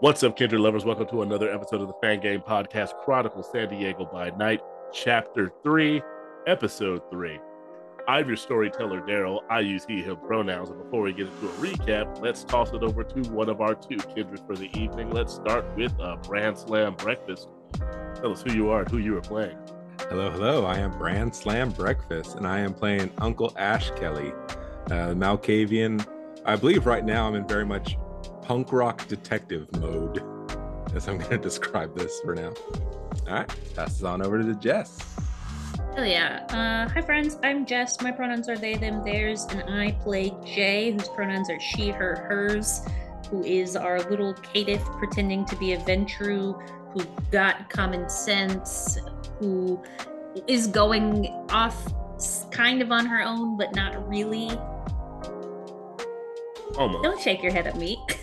What's up, Kindred lovers? Welcome to another episode of the Fang Gang Podcast Chronicle San Diego by Night, Chapter 3, Episode 3. I'm your storyteller, Daryl. I use he, him pronouns. And before we get into a recap, let's toss it over to one of our two kindred for the evening. Let's start with a Brand Slam Breakfast. Tell us who you are and who you are playing. Hello, hello. I am Brand Slam Breakfast, and I am playing Uncle Ash Kelly, uh, Malkavian. I believe right now I'm in very much punk rock detective mode, as I'm going to describe this for now. All right, pass this on over to Jess. Hell yeah. Uh, hi, friends. I'm Jess. My pronouns are they, them, theirs, and I play Jae, whose pronouns are she, her, hers, who is our little caitiff pretending to be a Ventrue, who got common sense, who is going off kind of on her own, but not really. Almost. Don't shake your head at me.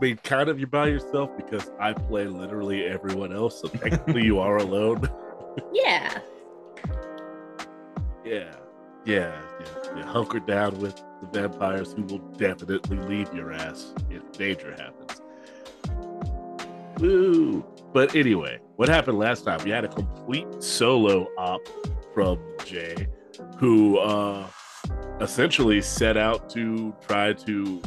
I mean, kind of you're by yourself because I play literally everyone else, so technically you are alone. yeah. Yeah, yeah, yeah. You hunker down with the vampires who will definitely leave your ass if danger happens. Woo! But anyway, what happened last time? We had a complete solo op from Jae, who uh, essentially set out to try to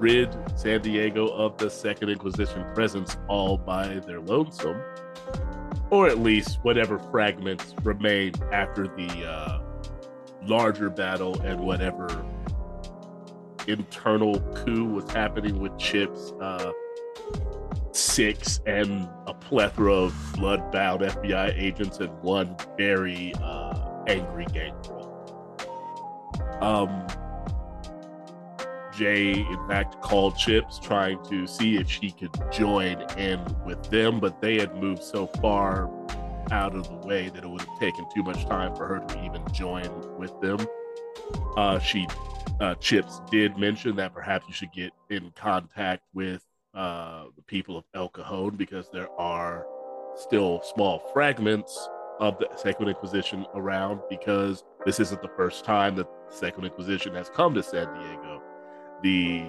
rid San Diego of the Second Inquisition presence all by their lonesome, or at least whatever fragments remain after the uh, larger battle and whatever internal coup was happening with Chips. Uh, six and a plethora of blood-bound FBI agents and one very uh, angry gang Um, Jae, in fact, called Chips trying to see if she could join in with them, but they had moved so far out of the way that it would have taken too much time for her to even join with them. Uh, she, uh, Chips did mention that perhaps you should get in contact with uh, the people of El Cajon because there are still small fragments of the Second Inquisition around because this isn't the first time that the Second Inquisition has come to San Diego. The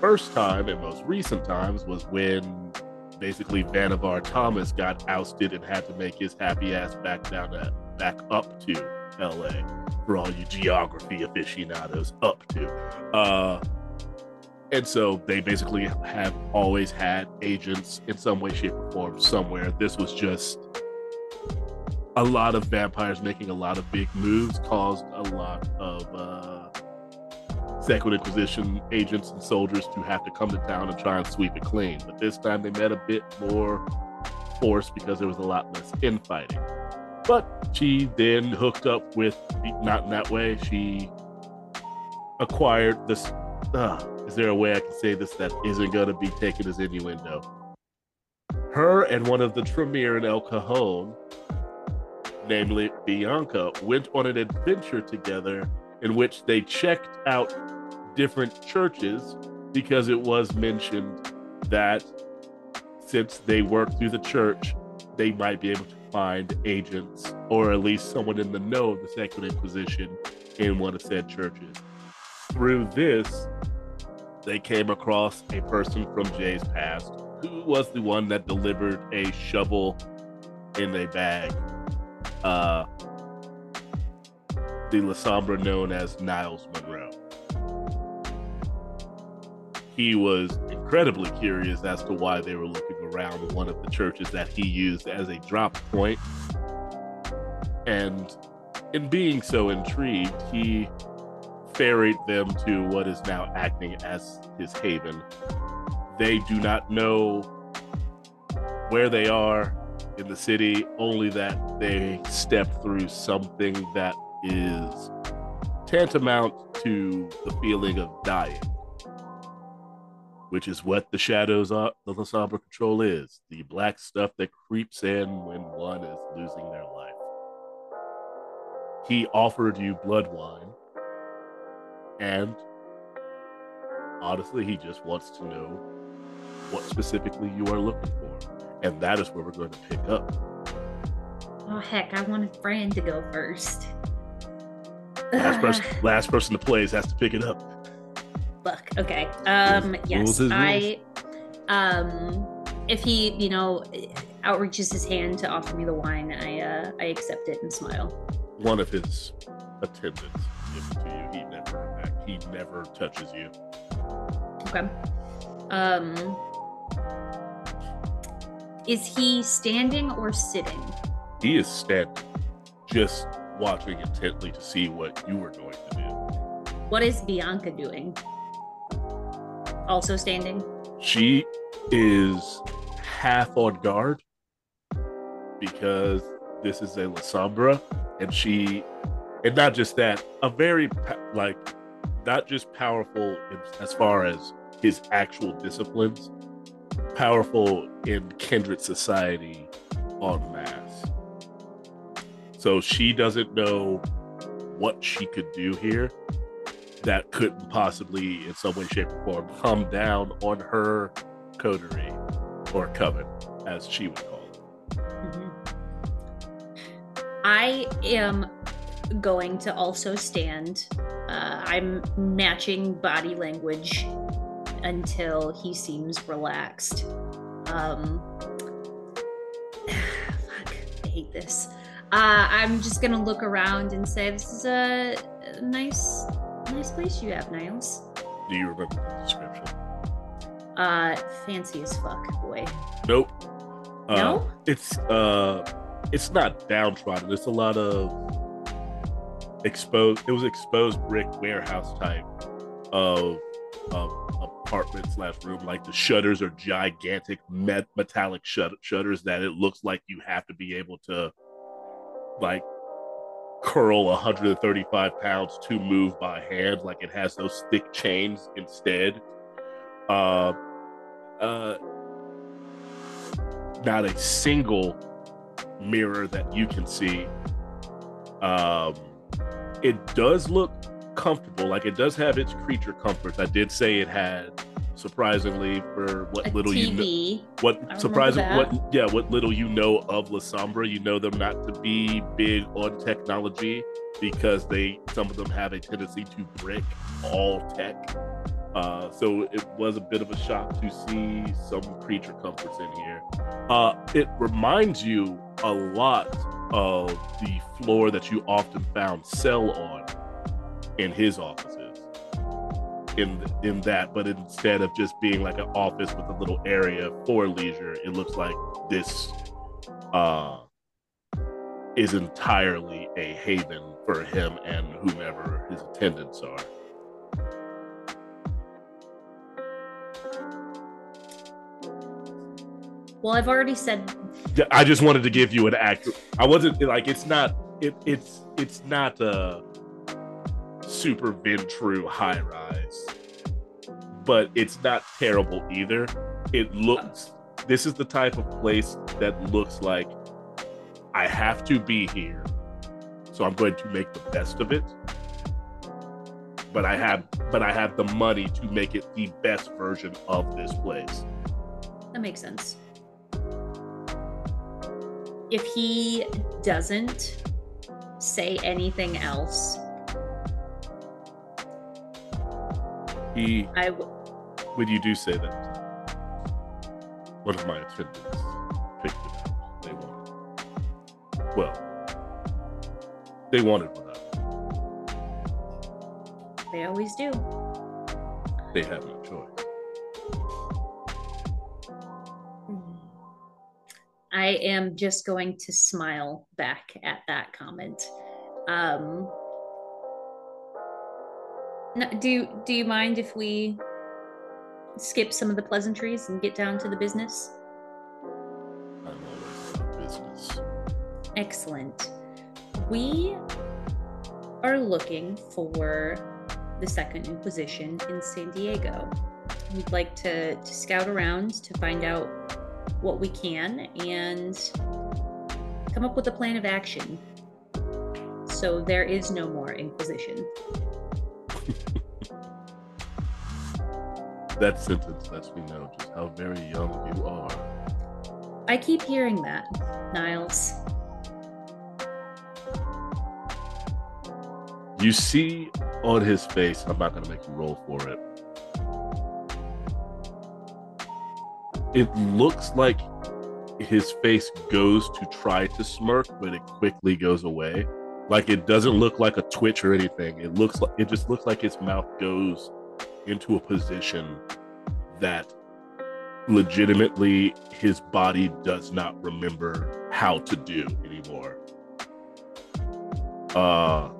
first time and most recent times was when basically Vannevar Thomas got ousted and had to make his happy ass back down to back up to LA for all you geography aficionados up to. Uh and so they basically have always had agents in some way, shape, or form somewhere. This was just a lot of vampires making a lot of big moves, caused a lot of uh, Second Inquisition agents and soldiers to have to come to town and try and sweep it clean. But this time they met a bit more force because there was a lot less infighting. But she then hooked up with, not in that way, she acquired this. Uh, is there a way I can say this that isn't going to be taken as innuendo? Her and one of the Tremere in El Cajon, namely Bianca, went on an adventure together in which they checked out different churches because it was mentioned that since they worked through the church, they might be able to find agents or at least someone in the know of the Second Inquisition in one of said churches. Through this, they came across a person from Jae's past who was the one that delivered a shovel in a bag. Uh, the Lasombra known as Niles Monroe. He was incredibly curious as to why they were looking around one of the churches that he used as a drop point. And in being so intrigued, he ferried them to what is now acting as his haven. They do not know where they are in the city, only that they step through something that is tantamount to the feeling of dying, which is what the shadows are, the Lasombra Control is the black stuff that creeps in when one is losing their life. He offered you blood wine and honestly, he just wants to know what specifically you are looking for. And that is where we're going to pick up. Oh, heck, I wanted Fran to go first. Last person, last person to play has to pick it up. Fuck. Okay. Um. Yes, I. Um, if he, you know, outreaches his hand to offer me the wine, I uh, I accept it and smile. One of his attendants gives it to you. He never he never touches you. Okay. Um, is he standing or sitting? He is standing, just watching intently to see what you are going to do. What is Bianca doing? Also standing? She is half on guard because this is a Lasombra, and she, and not just that, a very like, not just powerful as far as his actual disciplines, powerful in kindred society on mass. So she doesn't know what she could do here that couldn't possibly, in some way, shape, or form, come down on her coterie or coven, as she would call it. Mm-hmm. I am going to also stand. Uh, I'm matching body language until he seems relaxed. Um, fuck, I hate this. Uh, I'm just gonna look around and say, "This is a, a nice, nice place you have, Niles." Do you remember the description? Uh, fancy as fuck, boy. Nope. Uh, No? It's uh, it's not downtrodden. It's a lot of exposed. It was exposed brick warehouse type of um, apartment slash room. Like the shutters are gigantic met- metallic shut- shutters that it looks like you have to be able to like curl 135 pounds to move by hand. Like it has those thick chains instead. Uh, uh, not a single mirror that you can see. Um, it does look comfortable. Like it does have its creature comforts. I did say it had, surprisingly, for what A little you know, what surprising that. what yeah, what little you know of La Sombra, you know them not to be big on technology because they some of them have a tendency to brick all tech. Uh, so it was a bit of a shock to see some creature comforts in here. Uh, it reminds you a lot of the floor that you often found Cell on in his offices. In in that, but instead of just being like an office with a little area for leisure, it looks like this uh, is entirely a haven for him and whomever his attendants are. Well, I've already said I just wanted to give you an act. I wasn't like it's not it it's it's not a super Ventrue high rise, but it's not terrible either. It looks this is the type of place that looks like I have to be here, so I'm going to make the best of it. But I have but I have the money to make it the best version of this place. that makes sense. If he doesn't say anything else, He I w- when you do say that, one of my attendants picked it out. They wanted. Well, they wanted one out. they always do. They have no choice. I am just going to smile back at that comment. Um, no, do do you mind if we skip some of the pleasantries and get down to the business? Business. Excellent. We are looking for the Second Inquisition in San Diego. We'd like to, to scout around to find out what we can and come up with a plan of action. So there is no more Inquisition. That sentence lets me know just how very young you are. I keep hearing that, Niles. You see on his face, I'm not going to make you roll for it. it looks like his face goes to try to smirk, but it quickly goes away. Like it doesn't look like a twitch or anything. It looks like it just looks like his mouth goes into a position that legitimately his body does not remember how to do anymore. Uh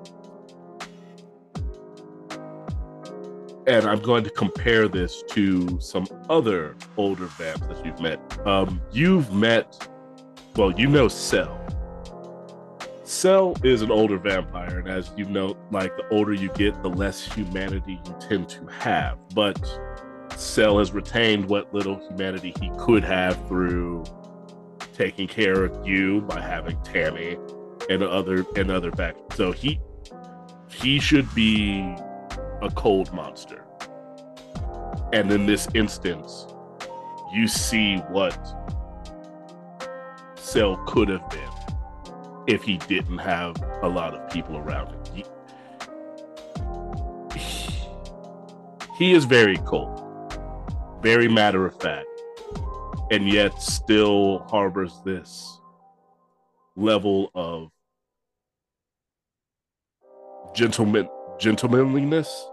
and I'm going to compare this to some other older vamps that you've met. Um, you've met, well, you know Cell. Cell is an older vampire, and as you know, like the older you get, the less humanity you tend to have. But Cell has retained what little humanity he could have through taking care of you by having Tammy and other and other back. So he he should be a cold monster. And in this instance, you see what Cell could have been if he didn't have a lot of people around him. He, he is very cold, very matter of fact, and yet still harbors this level of gentleman gentlemanliness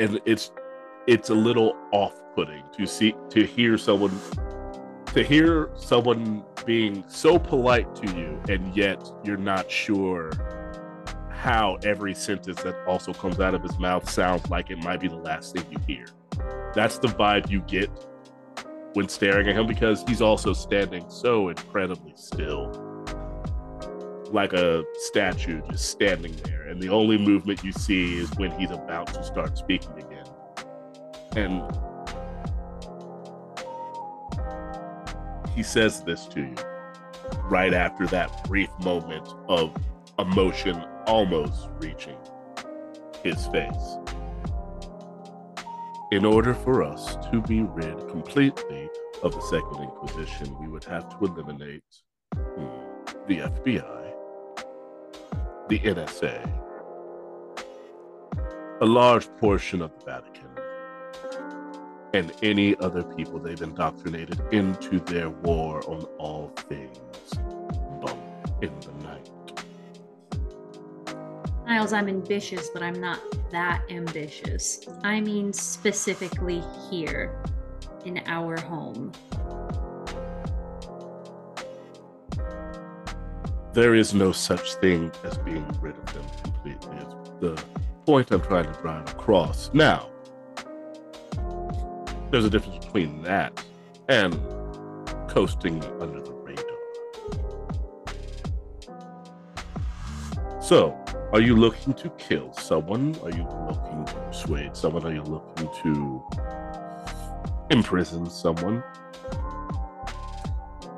and it's it's a little off-putting to see to hear someone to hear someone being so polite to you and yet you're not sure how every sentence that also comes out of his mouth sounds like it might be the last thing you hear. That's the vibe you get when staring at him because he's also standing so incredibly still. Like a statue just standing there and the only movement you see is when he's about to start speaking again. And he says this to you right after that brief moment of emotion almost reaching his face. In order for us to be rid completely of the second inquisition we would have to eliminate hmm, the fbi the NSA, a large portion of the Vatican, and any other people they've indoctrinated into their war on all things bump in the night. Niles, I'm ambitious, but I'm not that ambitious. I mean, specifically here in our home. there is no such thing as being rid of them completely. It's the point I'm trying to drive across. Now, there's a difference between that and coasting under the radar. So, are you looking to kill someone? Are you looking to persuade someone? Are you looking to imprison someone?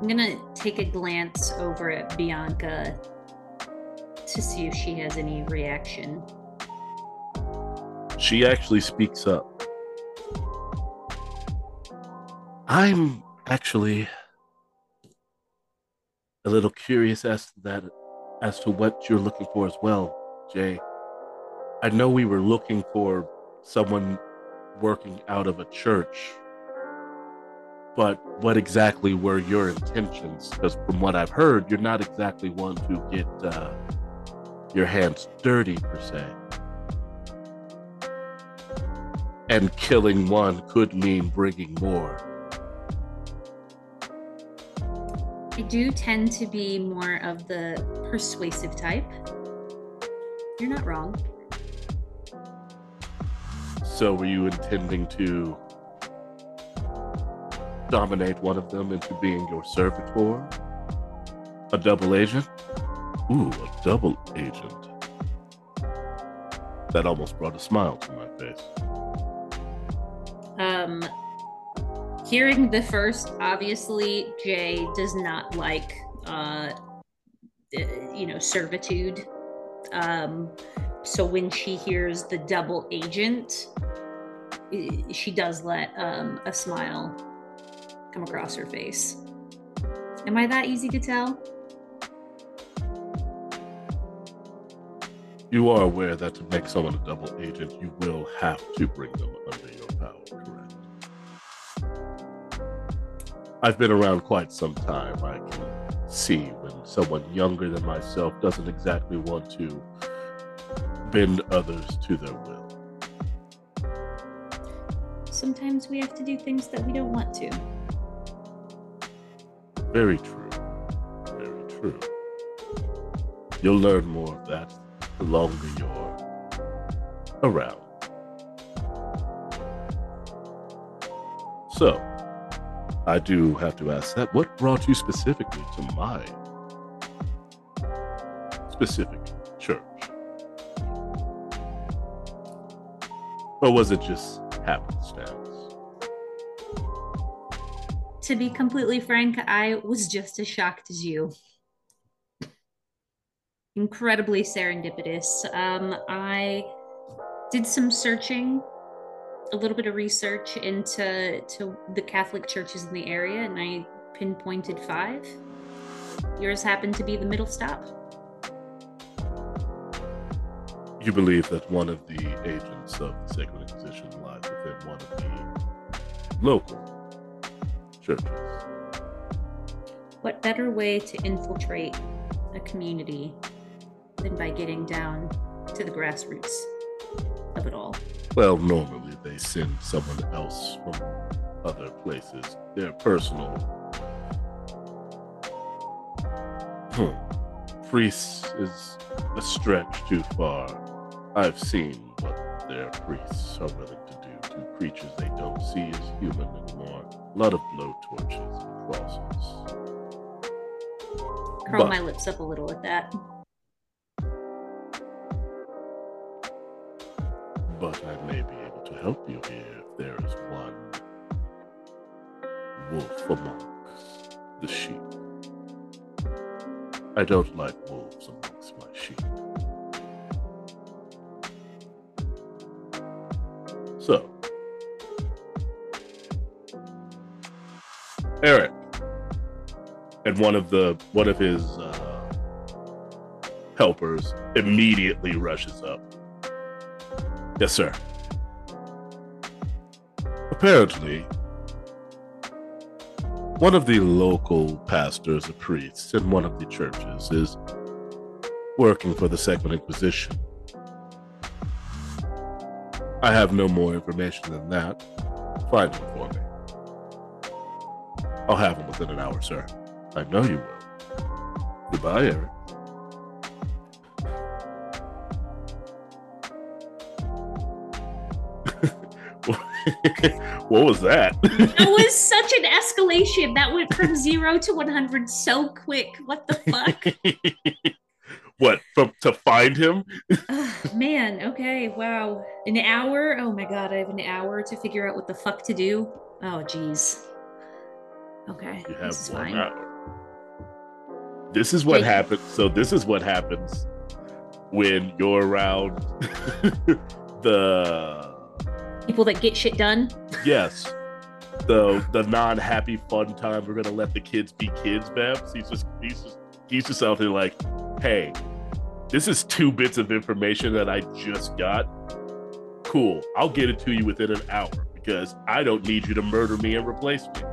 I'm gonna take a glance over at Bianca to see if she has any reaction. She actually speaks up. I'm actually a little curious as to that as to what you're looking for as well, Jae. I know we were looking for someone working out of a church but what exactly were your intentions? Because from what I've heard, you're not exactly one to get uh, your hands dirty per se. And killing one could mean bringing more. I do tend to be more of the persuasive type. You're not wrong. So, were you intending to dominate one of them into being your servitor? A double agent? Ooh, a double agent. That almost brought a smile to my face. Um, hearing the first, obviously, Jae does not like, uh, you know, servitude. Um, so when she hears the double agent, she does let um, a smile come across her face. Am I that easy to tell? You are aware that to make someone a double agent, you will have to bring them under your power, I've been around quite some time. I can see when someone younger than myself doesn't exactly want to bend others to their will. Sometimes we have to do things that we don't want to. Very true. Very true. You'll learn more of that the longer you're around. So, I do have to ask that. What brought you specifically to my specific church? Or was it just happenstance? To be completely frank, I was just as shocked as you. Incredibly serendipitous. Um, I did some searching, a little bit of research into to the Catholic churches in the area, and I pinpointed five. Yours happened to be the middle stop. You believe that one of the agents of the Sacred Inquisition lies within one of the local churches. What better way to infiltrate a community than by getting down to the grassroots of it all? Well, normally they send someone else from other places, their personal. Hmm. Priests is a stretch too far. I've seen what their priests are willing to do to creatures they don't see as human anymore. A lot of blow torches and crosses. Curl But- my lips up a little at that. But I may be to help you here if there is one wolf amongst the sheep. I don't like wolves amongst my sheep. So, Eric, and one of the one of his uh, helpers immediately rushes up. Yes, sir. Apparently, one of the local pastors or priests in one of the churches is working for the Second Inquisition. I have no more information than that. Find him for me. I'll have him within an hour, sir. I know you will. Goodbye, Eric. what was that? That was such an escalation. That went from zero to 100 so quick. What the fuck? what from to find him? Man, okay, wow. An hour? Oh my god, I have an hour to figure out what the fuck to do. Oh, jeez. Okay, You this is fine. hour. This is what happens. So this is what happens when you're around the People that get shit done. yes the the non-happy fun time. We're gonna let the kids be kids, Babs. He's just he's just he's just out there like, hey, this is two bits of information that I just got. Cool, I'll get it to you within an hour because I don't need you to murder me and replace me.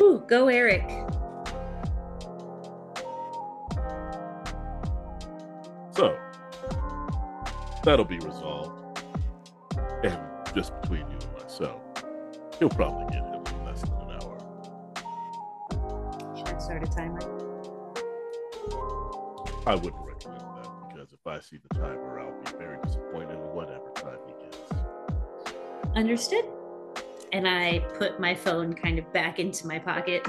Ooh, go Eric. So that'll be resolved. Just between you and myself, he'll probably get him in less than an hour. Should I start a timer? I wouldn't recommend that because if I see the timer, I'll be very disappointed in whatever time he gets. Understood. And I put my phone kind of back into my pocket.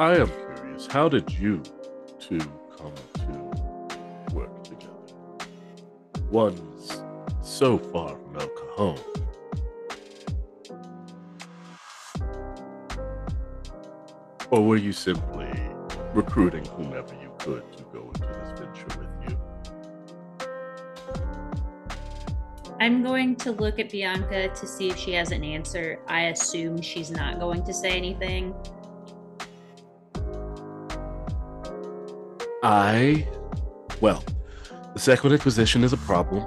I am curious, how did you two come to work together? One's so far from El Cajon. Or were you simply recruiting whomever you could to go into this venture with you? I'm going to look at Bianca to see if she has an answer. I assume she's not going to say anything. I, well, the Second Inquisition is a problem.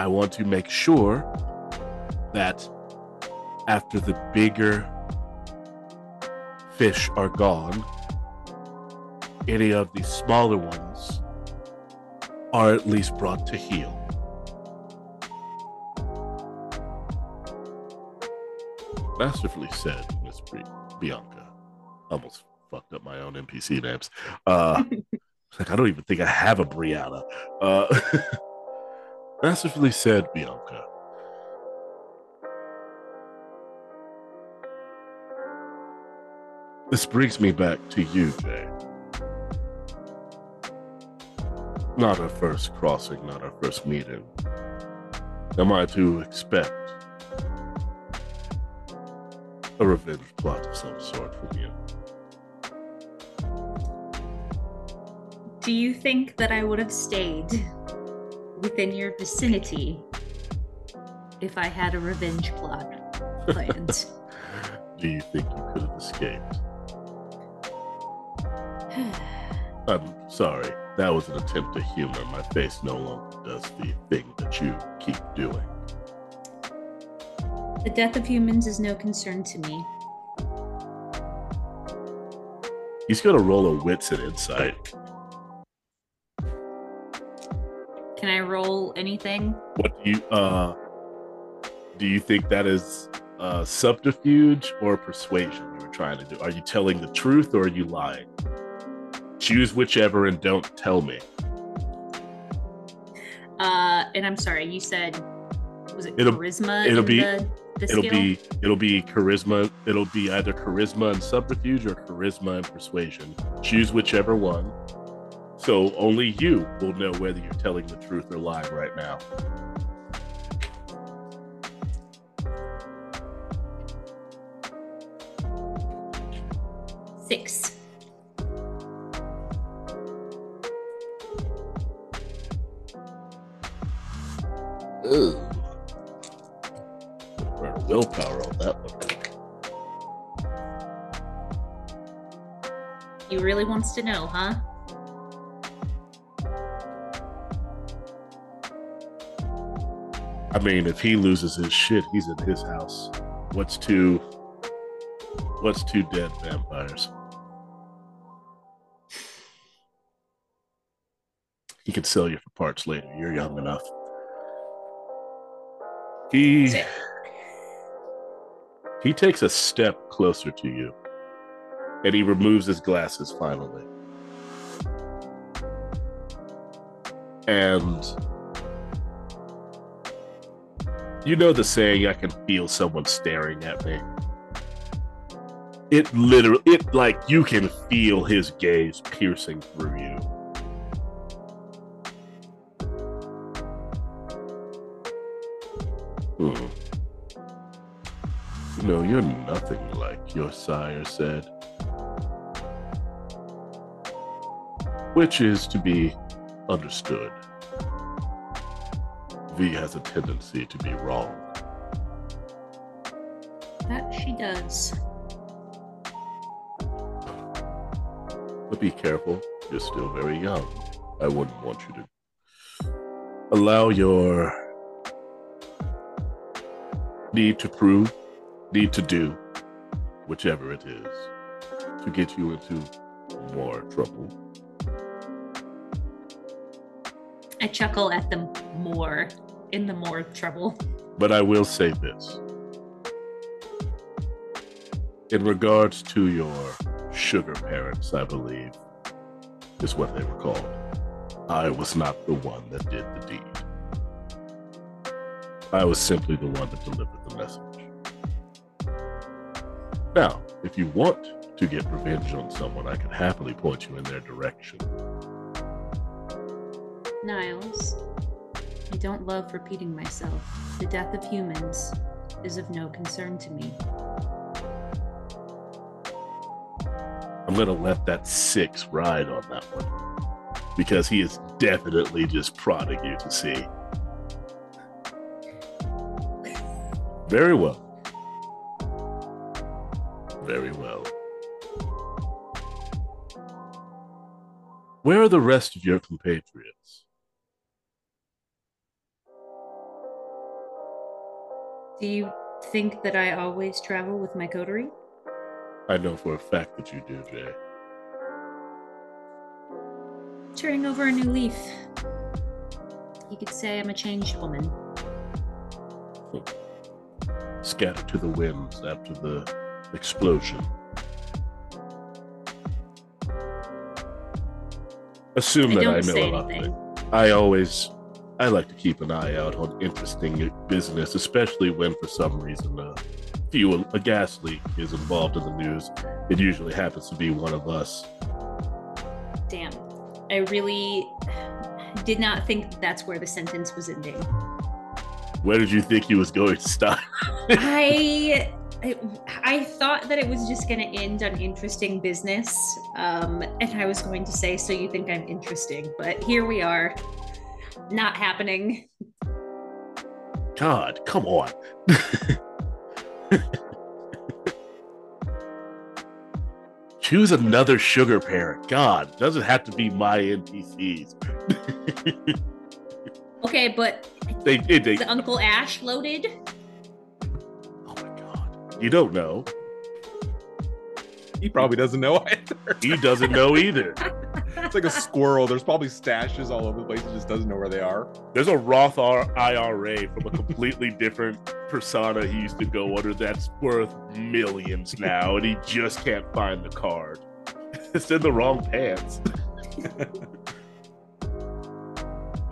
I want to make sure that after the bigger fish are gone, any of the smaller ones are at least brought to heel. Masterfully said, Miss Bianca. Almost fucked up my own NPC names. Uh, like I don't even think I have a Brianna. Uh, masterfully said, Bianca. This brings me back to you, Jae. Not our first crossing, not our first meeting. Am I to expect a revenge plot of some sort from you? Do you think that I would have stayed within your vicinity if I had a revenge plot planned? Do you think you could have escaped? I'm sorry. That was an attempt to humor. My face no longer does the thing that you keep doing. The death of humans is no concern to me. He's gonna roll a wits and insight. Can I roll anything? What do you uh do you think that is uh subterfuge or persuasion you were trying to do? Are you telling the truth or are you lying? Choose whichever and don't tell me. Uh and I'm sorry, you said was it It'll- charisma? it'll be- the, the It'll skill? be it'll be charisma. It'll be either charisma and subterfuge or charisma and persuasion. Choose whichever one. So only you will know whether you're telling the truth or lying right now. six. Ooh. Burn willpower on that one. He really wants to know, huh? I mean, if he loses his shit, he's in his house. What's two? What's two dead vampires? He could sell you for parts later. You're young enough. He he takes a step closer to you, and he removes his glasses finally. And you know the saying, I can feel someone staring at me. It literally, it like you can feel his gaze piercing through you. Hmm. You know, you're nothing like your sire said. Which is to be understood. V has a tendency to be wrong. That she does. But be careful, you're still very young. I wouldn't want you to allow your need to prove, need to do, whichever it is, to get you into more trouble. I chuckle at them more in the more trouble. But I will say this. In regards to your sugar parents, I believe, is what they were called. I was not the one that did the deed. I was simply the one that delivered the message. Now, if you want to get revenge on someone, I can happily point you in their direction. Niles, I don't love repeating myself. The death of humans is of no concern to me. I'm gonna let that six ride on that one because he is definitely just prodding you to see. Very well. Very well. Where are the rest of your compatriots? Do you think that I always travel with my coterie? I know for a fact that you do, Jae. Turning over a new leaf. You could say I'm a changed woman. Scattered to the winds after the explosion. Assume I that I know anything. it. I always, I like to keep an eye out on interesting business, especially when for some reason a fuel, a gas leak is involved in the news. It usually happens to be one of us. Damn. I really did not think that's where the sentence was ending. Where did you think he was going to stop? I, I I thought that it was just going to end on interesting business, um, and I was going to say, "So you think I'm interesting?" But here we are, not happening. God, come on. Choose another sugar parent. God, doesn't have to be my NPCs. Okay, but they did. They, the Uncle Ash loaded. oh my God. You don't know. He probably doesn't know either. He doesn't know either. It's like a squirrel. There's probably stashes all over the place. He just doesn't know where they are. There's a Roth IRA from a completely different persona he used to go under that's worth millions now, and he just can't find the card. It's in the wrong pants.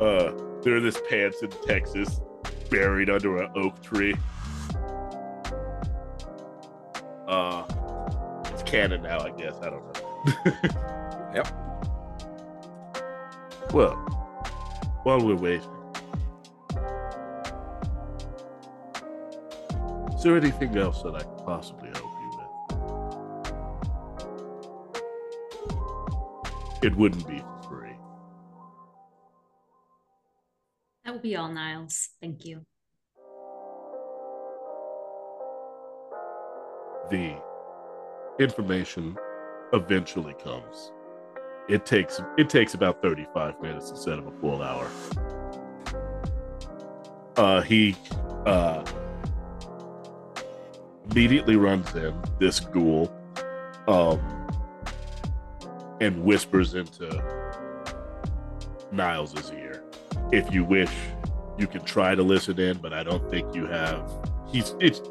uh, there are this pants in Texas, buried under an oak tree. Uh, it's canon now, I guess. I don't know. Yep. Well, while we're waiting, is there anything else that I could possibly help you with? It wouldn't be for free. That will be all, Niles. Thank you. The information eventually comes. It takes it takes about 35 minutes instead of a full hour. Uh he uh immediately runs in this ghoul um and whispers into Niles' ear. If you wish, you can try to listen in, but I don't think you have he's it's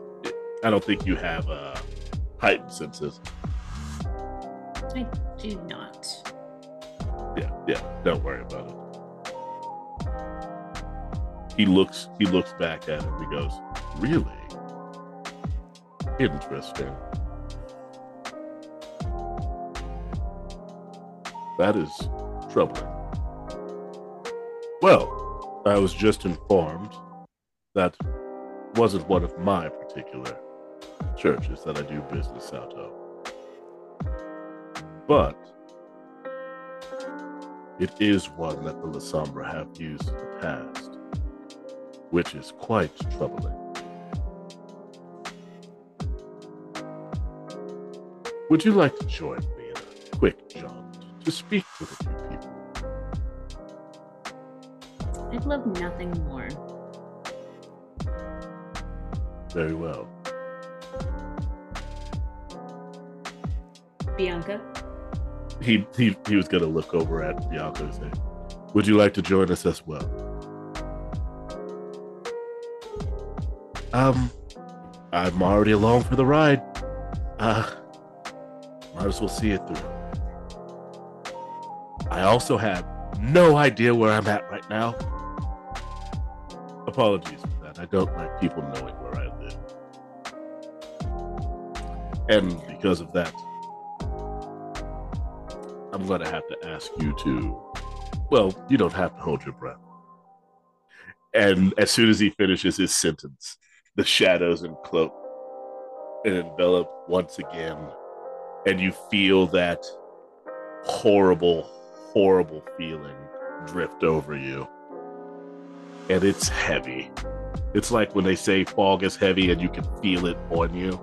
I don't think you have uh heightened senses. I do not. Yeah, yeah. Don't worry about it. He looks. He looks back at him. He goes, "Really interesting. That is troubling." Well, I was just informed that wasn't one of my particular churches that I do business out of, but it is one that the Lasombra have used in the past, which is quite troubling. Would you like to join me in a quick jaunt to speak with a few people? I'd love nothing more. Very well. Bianca, He he he was gonna look over at Bianca and say, Would you like to join us as well? Um I'm already along for the ride. Uh might as well see it through. I also have no idea where I'm at right now. Apologies for that. I don't like people knowing where I live. And because of that, I'm going to have to ask you to. Well, you don't have to hold your breath. And as soon as he finishes his sentence, the shadows encloak and envelop once again. And you feel that horrible, horrible feeling drift over you. And it's heavy. It's like when they say fog is heavy and you can feel it on you.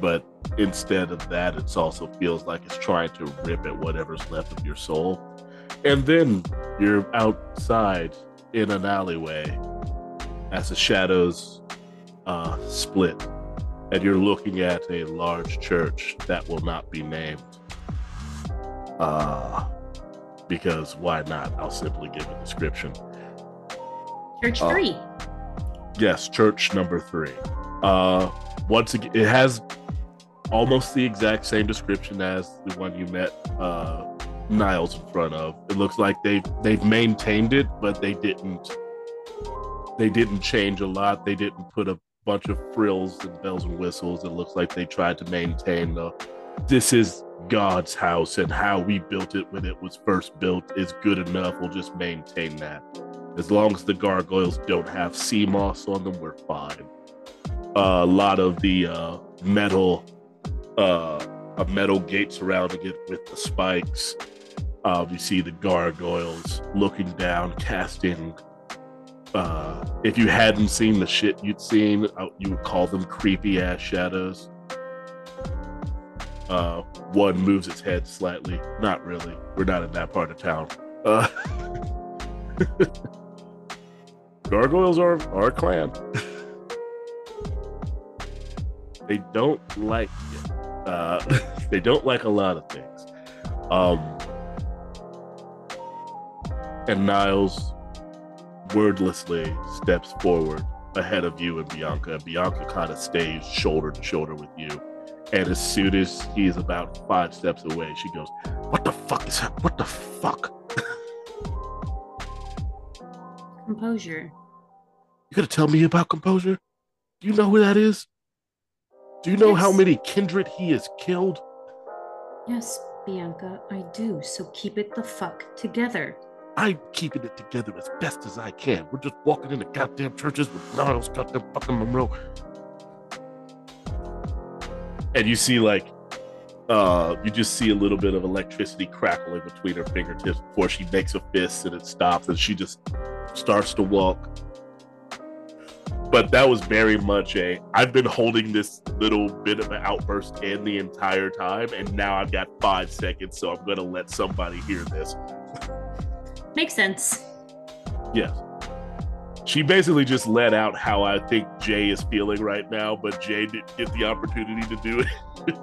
But instead of that, it also feels like it's trying to rip at whatever's left of your soul. And then you're outside in an alleyway as the shadows uh, split, and you're looking at a large church that will not be named. Uh, because why not? I'll simply give a description. Church Uh, three. Yes, church number three. Uh, once again, it has almost the exact same description as the one you met uh, Niles in front of. It looks like they've they've maintained it, but they didn't they didn't change a lot. They didn't put a bunch of frills and bells and whistles. It looks like they tried to maintain the this is God's house and how we built it when it was first built is good enough. We'll just maintain that. As long as the gargoyles don't have sea moss on them, we're fine. a lot of the uh, metal, uh, a metal gate surrounding it with the spikes. Uh, you see the gargoyles looking down, casting. Uh, if you hadn't seen the shit you'd seen, uh, you would call them creepy ass shadows. Uh, one moves its head slightly. Not really. We're not in that part of town. Uh, gargoyles are our clan. they don't like it. Uh, they don't like a lot of things. Um, and Niles wordlessly steps forward ahead of you and Bianca. Bianca kind of stays shoulder to shoulder with you. And as soon as he's about five steps away, she goes, What the fuck is that? What the fuck? Composure. You gonna tell me about composure? Do you know who that is? Do you know how many kindred he has killed? Yes, Bianca, I do. So keep it the fuck together. I'm keeping it together as best as I can. We're just walking into goddamn churches with Niles, goddamn fucking Monroe. And you see, like, uh, you just see a little bit of electricity crackling between her fingertips before she makes a fist and it stops and she just starts to walk. But that was very much a. I've been holding this little bit of an outburst in the entire time, and now I've got five seconds, so I'm gonna let somebody hear this. Makes sense. Yes. She basically just let out how I think Jae is feeling right now, but Jae didn't get the opportunity to do it.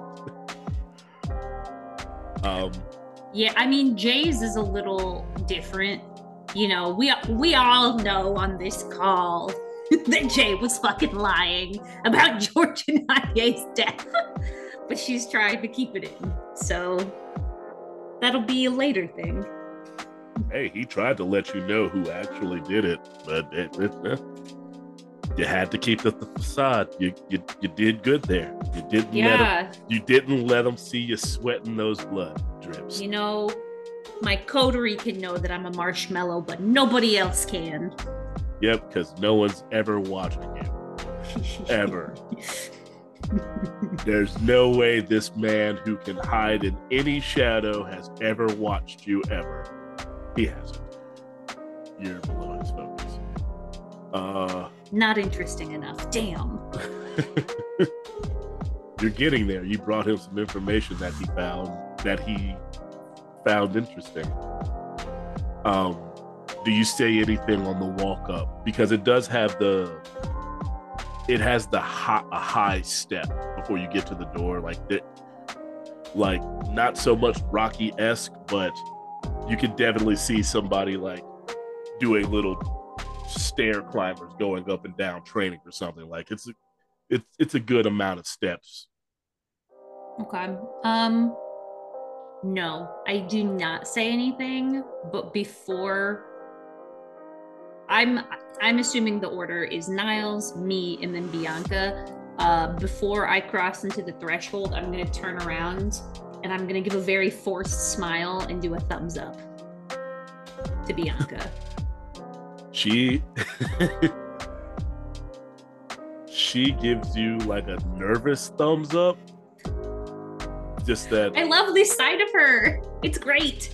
um, Yeah, I mean Jae's is a little different. You know, we we all know on this call that Jae was fucking lying about George and Anye's death. but she's trying to keep it in. So that'll be a later thing. hey, he tried to let you know who actually did it, but it, it, eh. you had to keep the, the facade. You, you you did good there. You didn't let him, you didn't let him see you sweating those blood drips. you know, my coterie can know that I'm a marshmallow, but nobody else can. Yep, because no one's ever watching you. Ever. There's no way this man who can hide in any shadow has ever watched you ever. He hasn't. You're below his focus. Uh, Not interesting enough. Damn. you're getting there. You brought him some information that he found that he found interesting. Um, do you say anything on the walk up? Because it does have the it has the high, a high step before you get to the door, like that, like not so much Rocky esque, but you can definitely see somebody like doing little stair climbers going up and down training for something. Like it's a, it's it's a good amount of steps. Okay. Um no, I do not say anything, but before I'm I'm assuming the order is Niles, me, and then Bianca. Uh, before I cross into the threshold, I'm gonna turn around and I'm gonna give a very forced smile and do a thumbs up to Bianca. She she gives you like a nervous thumbs up. Just that I love this side of her. It's great.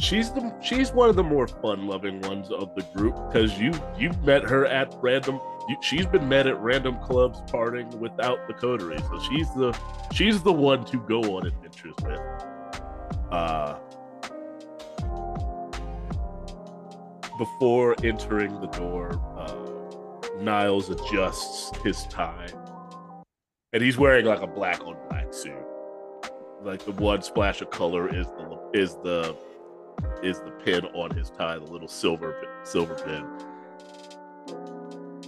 She's the she's one of the more fun-loving ones of the group because you you've met her at random. You, she's been met at random clubs partying without the coterie, so she's the she's the one to go on adventures with. Uh, before entering the door, uh, Niles adjusts his tie, and he's wearing like a black on black suit. Like the one splash of color is the is the is the pin on his tie, the little silver silver pin.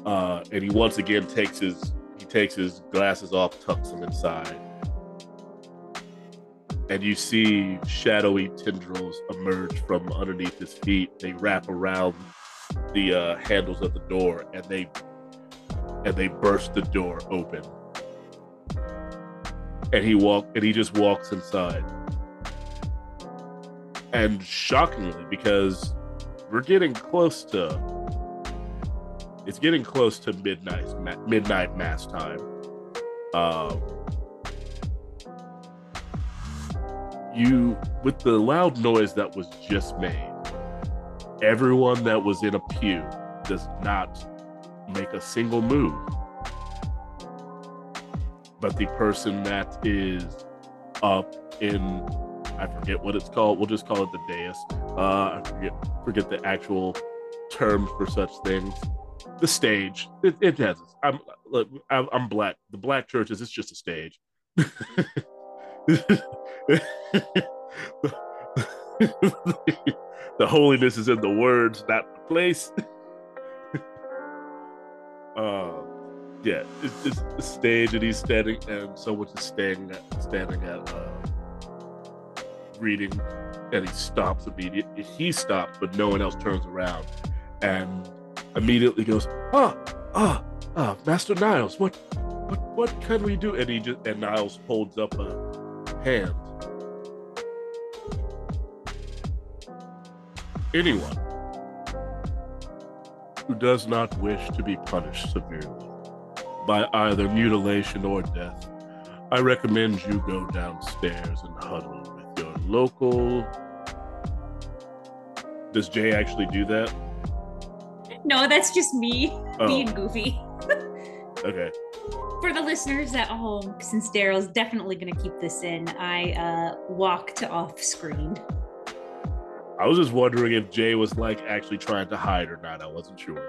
Uh, and he once again takes his he takes his glasses off, tucks them inside, and you see shadowy tendrils emerge from underneath his feet. They wrap around the uh, handles of the door, and they and they burst the door open. And he walk and he just walks inside. And shockingly, because we're getting close to it's getting close to midnight midnight mass time. Um, you with the loud noise that was just made everyone that was in a pew does not make a single move but the person that is up in i forget what it's called. We'll just call it the dais. Uh i forget forget the actual term for such things. The stage. It, it has i'm i'm black. The black churches it's just a stage. The holiness is in the words, not the place. uh, yeah, it's, it's the stage, and he's standing, and someone's just standing at, standing at uh, reading, and he stops immediately. He stops, but no one else turns around, and immediately goes, "Ah, ah, ah, Master Niles, what, what, what can we do?" And he just and Niles holds up a hand anyone who does not wish to be punished severely by either mutilation or death, I recommend you go downstairs and huddle local. Does Jae actually do that? No, that's just me oh. being goofy. okay. For the listeners at home, since Daryl's definitely going to keep this in, I uh, walked off screen. I was just wondering if Jae was like actually trying to hide or not. I wasn't sure.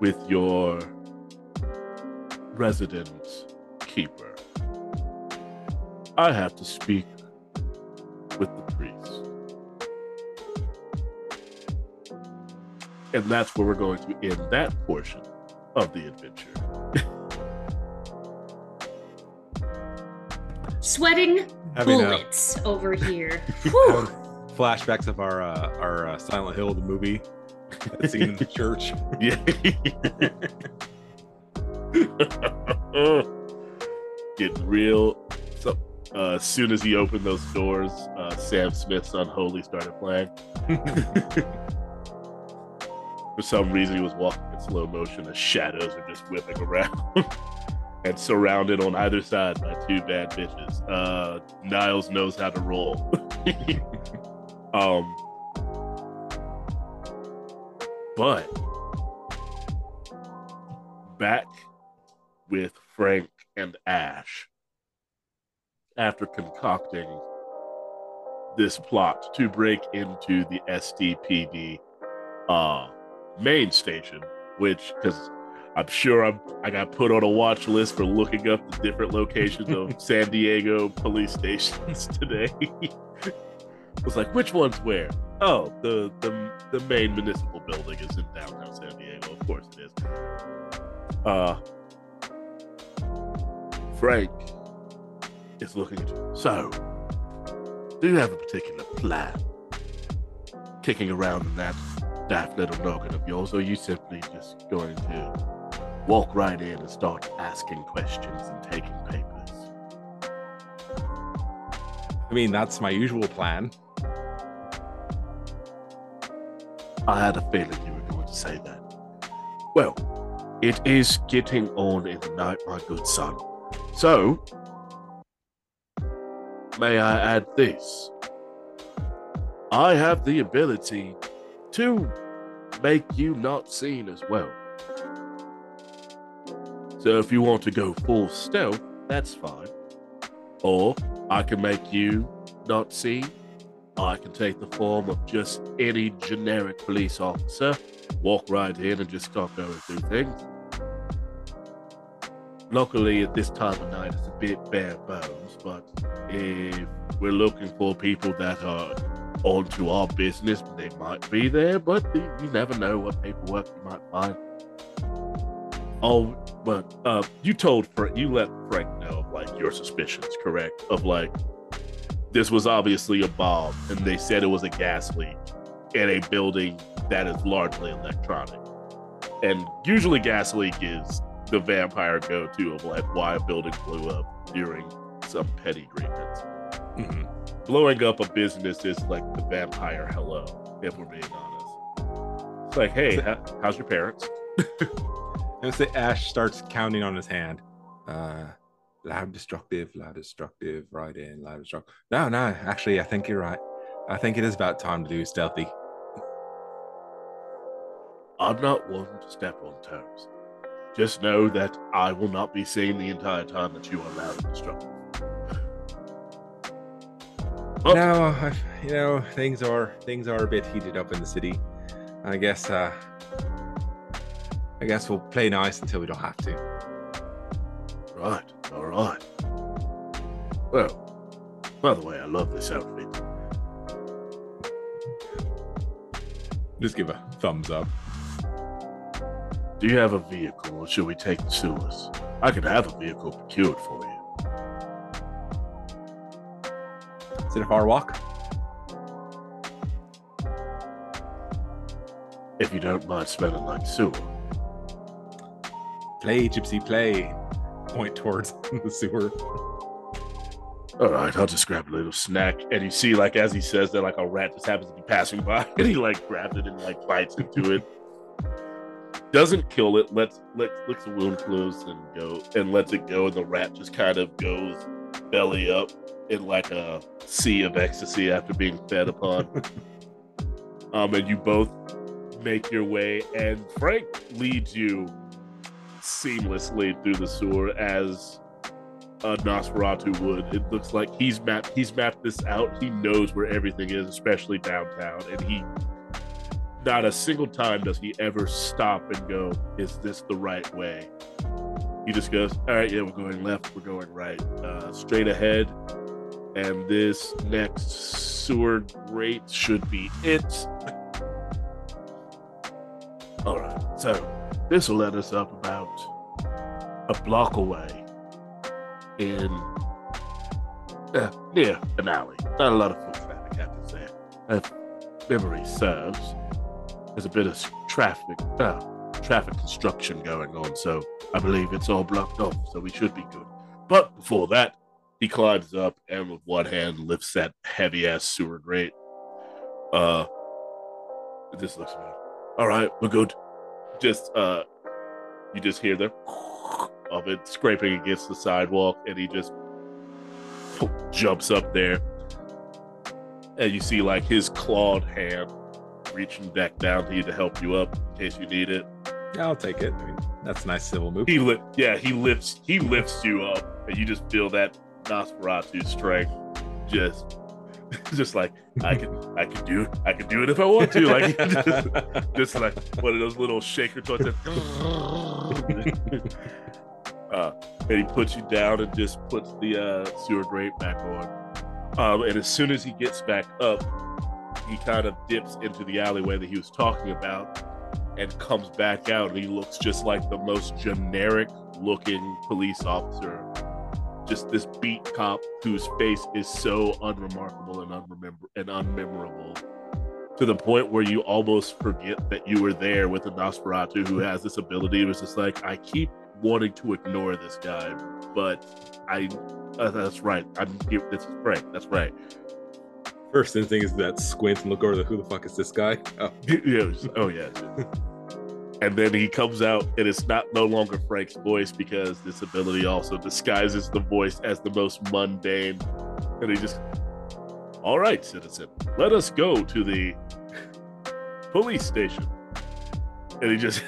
With your resident keeper, I have to speak with the priest. And that's where we're going to end that portion of the adventure. Sweating Having bullets a, over here. flashbacks of our uh, our uh, Silent Hill the movie scene in the church. Yeah. Getting real. Uh, as soon as he opened those doors, uh, Sam Smith's Unholy started playing. For some reason, he was walking in slow motion. The shadows are just whipping around and surrounded on either side by two bad bitches. Uh, Niles knows how to roll. um, but back with Frank and Ash after concocting this plot to break into the SDPD uh, main station, which because I'm sure I'm, I got put on a watch list for looking up the different locations of San Diego police stations today. was like, which one's where? Oh, the, the the main municipal building is in downtown San Diego. Of course it is. Uh, Frank is looking at you. So, do you have a particular plan? Kicking around in that daft little noggin of yours, or are you simply just going to walk right in and start asking questions and taking papers. I mean, that's my usual plan. I had a feeling you were going to say that. Well, it is getting on in the night, my good son. So, may I add this? I have the ability to make you not seen as well. So if you want to go full stealth, that's fine. Or I can make you not seen. I can take the form of just any generic police officer, walk right in and just start going through things. Luckily, at this time of night, it's a bit bare bones, but if we're looking for people that are onto our business, they might be there, but you never know what paperwork you might find. Oh, but uh, you told Frank, you let Frank know of like your suspicions, correct? Of like this was obviously a bomb, and they said it was a gas leak in a building that is largely electronic. And usually, gas leak is the vampire go-to of like why a building blew up during some petty grievance. Mm-hmm. Blowing up a business is like the vampire hello, if we're being honest. It's like, hey, how's your parents? and say Ash starts counting on his hand. Uh, loud, destructive, loud, destructive, right in, loud, destructive. No, no, actually, I think you're right. I think it is about time to do stealthy. I'm not one to step on toes. Just know that I will not be seen the entire time that you are loud and destructive. Oh. No, you know things are things are a bit heated up in the city. I guess uh, I guess we'll play nice until we don't have to. Right, all right. Well, by the way, I love this outfit. Just give a thumbs up. Do you have a vehicle, or should we take the sewers? I can have a vehicle procured for you. Is it a far walk? If you don't mind smelling like sewer. Play, Gypsy, play. Point towards the sewer. All right, I'll just grab a little snack. And you see, like, as he says that, like, a rat just happens to be passing by, and he, like, grabs it and, like, bites into it. Doesn't kill it, lets, lets, licks the wound close and go, and lets it go, and the rat just kind of goes belly up in like a sea of ecstasy after being fed upon. um, and you both make your way, and Frank leads you seamlessly through the sewer as a Nosferatu would. It looks like he's mapped he's mapped this out. He knows where everything is, especially downtown, and he not a single time does he ever stop and go, "Is this the right way?" He just goes, "All right, yeah, we're going left, we're going right, uh, straight ahead." and this next sewer grate should be it. All right, so this will let us up about a block away in uh, near an alley. Not a lot of foot traffic I happens there. If memory serves, there's a bit of traffic, uh, traffic construction going on, so I believe it's all blocked off, so we should be good. But before that, he climbs up and with one hand lifts that heavy ass sewer grate. Uh, this looks good. All right, we're good. Just uh, you just hear the of it scraping against the sidewalk, and he just jumps up there, and you see like his clawed hand reaching back down to you to help you up in case you need it. Yeah, I'll take it. I mean, that's a nice civil move. He li- yeah, he lifts he lifts you up, and you just feel that Nosferatu's strength just just like I can I can do I can do it if I want to like just, just like one of those little shaker toys uh, and he puts you down and just puts the uh, sewer grate back on um, and as soon as he gets back up he kind of dips into the alleyway that he was talking about and comes back out and he looks just like the most generic looking police officer just this beat cop whose face is so unremarkable and unremember and unmemorable to the point where you almost forget that you were there with a Nosferatu who has this ability. It was just like I keep wanting to ignore this guy, but I uh, that's right. I'm here. This is Frank. That's right. First instinct is that squint and look over the who the fuck is this guy? Oh, yeah. Oh yeah. and then he comes out and it's not no longer frank's voice because this ability also disguises the voice as the most mundane and he just All right, citizen, let us go to the police station. And he just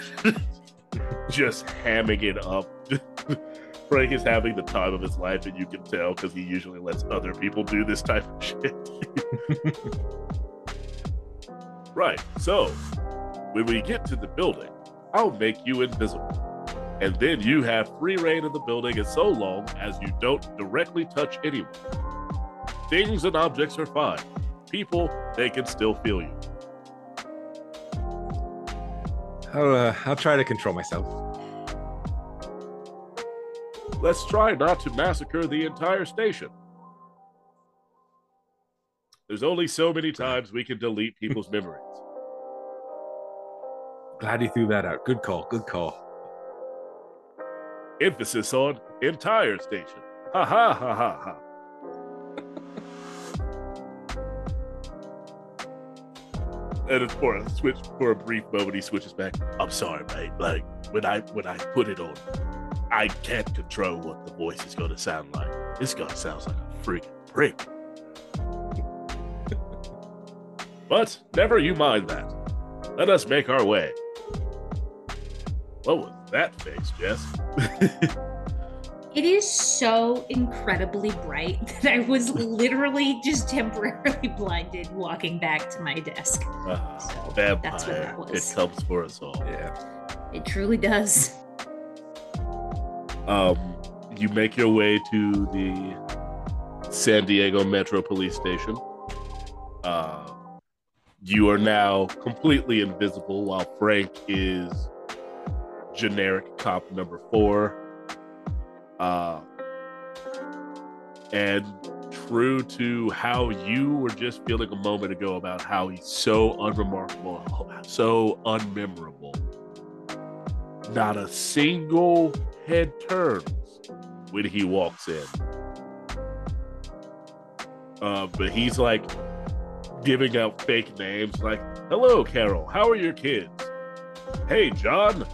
just hamming it up. Frank is having the time of his life, and you can tell because he usually lets other people do this type of shit. right. So, when we get to the building, I'll make you invisible. And then you have free reign of the building as so long as you don't directly touch anyone. Things and objects are fine. People, they can still feel you. I'll, uh, I'll try to control myself. Let's try not to massacre the entire station. There's only so many times we can delete people's memories. Glad you threw that out. Good call. Good call. Emphasis on entire station. Ha ha ha ha ha. and for a switch for a brief moment, he switches back. I'm sorry, mate. Like when I when I put it on, I can't control what the voice is going to sound like. This guy sounds like a freaking prick. But never you mind that. Let us make our way. What was that face, Jess? It is so incredibly bright that I was literally just temporarily blinded walking back to my desk. Uh, So, vampire. that's what that was. It comes for us all. Yeah. It truly does. Um, you make your way to the San Diego Metro Police Station. Uh, you are now completely invisible while Frank is generic cop number four. Uh, and true to how you were just feeling a moment ago about how he's so unremarkable, so unmemorable. Not a single head turns when he walks in. Uh, but he's like giving out fake names like, hello, Carol, how are your kids? Hey, John,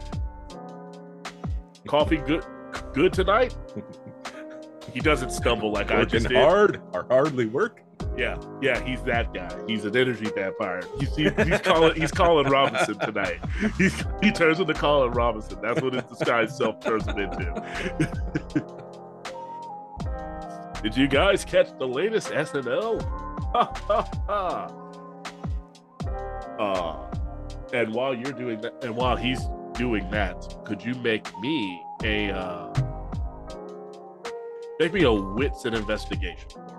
coffee good good tonight? he doesn't stumble like I Working just did. hard or hardly work. Yeah, yeah, he's that guy. He's an energy vampire. He's, he, he's calling he's Colin Robinson tonight. He's, he turns into Colin Robinson. That's what his disguised self turns him into. Did you guys catch the latest SNL? Uh, and while you're doing that, and while he's doing that, could you make me a uh, make me a wits and investigation for me?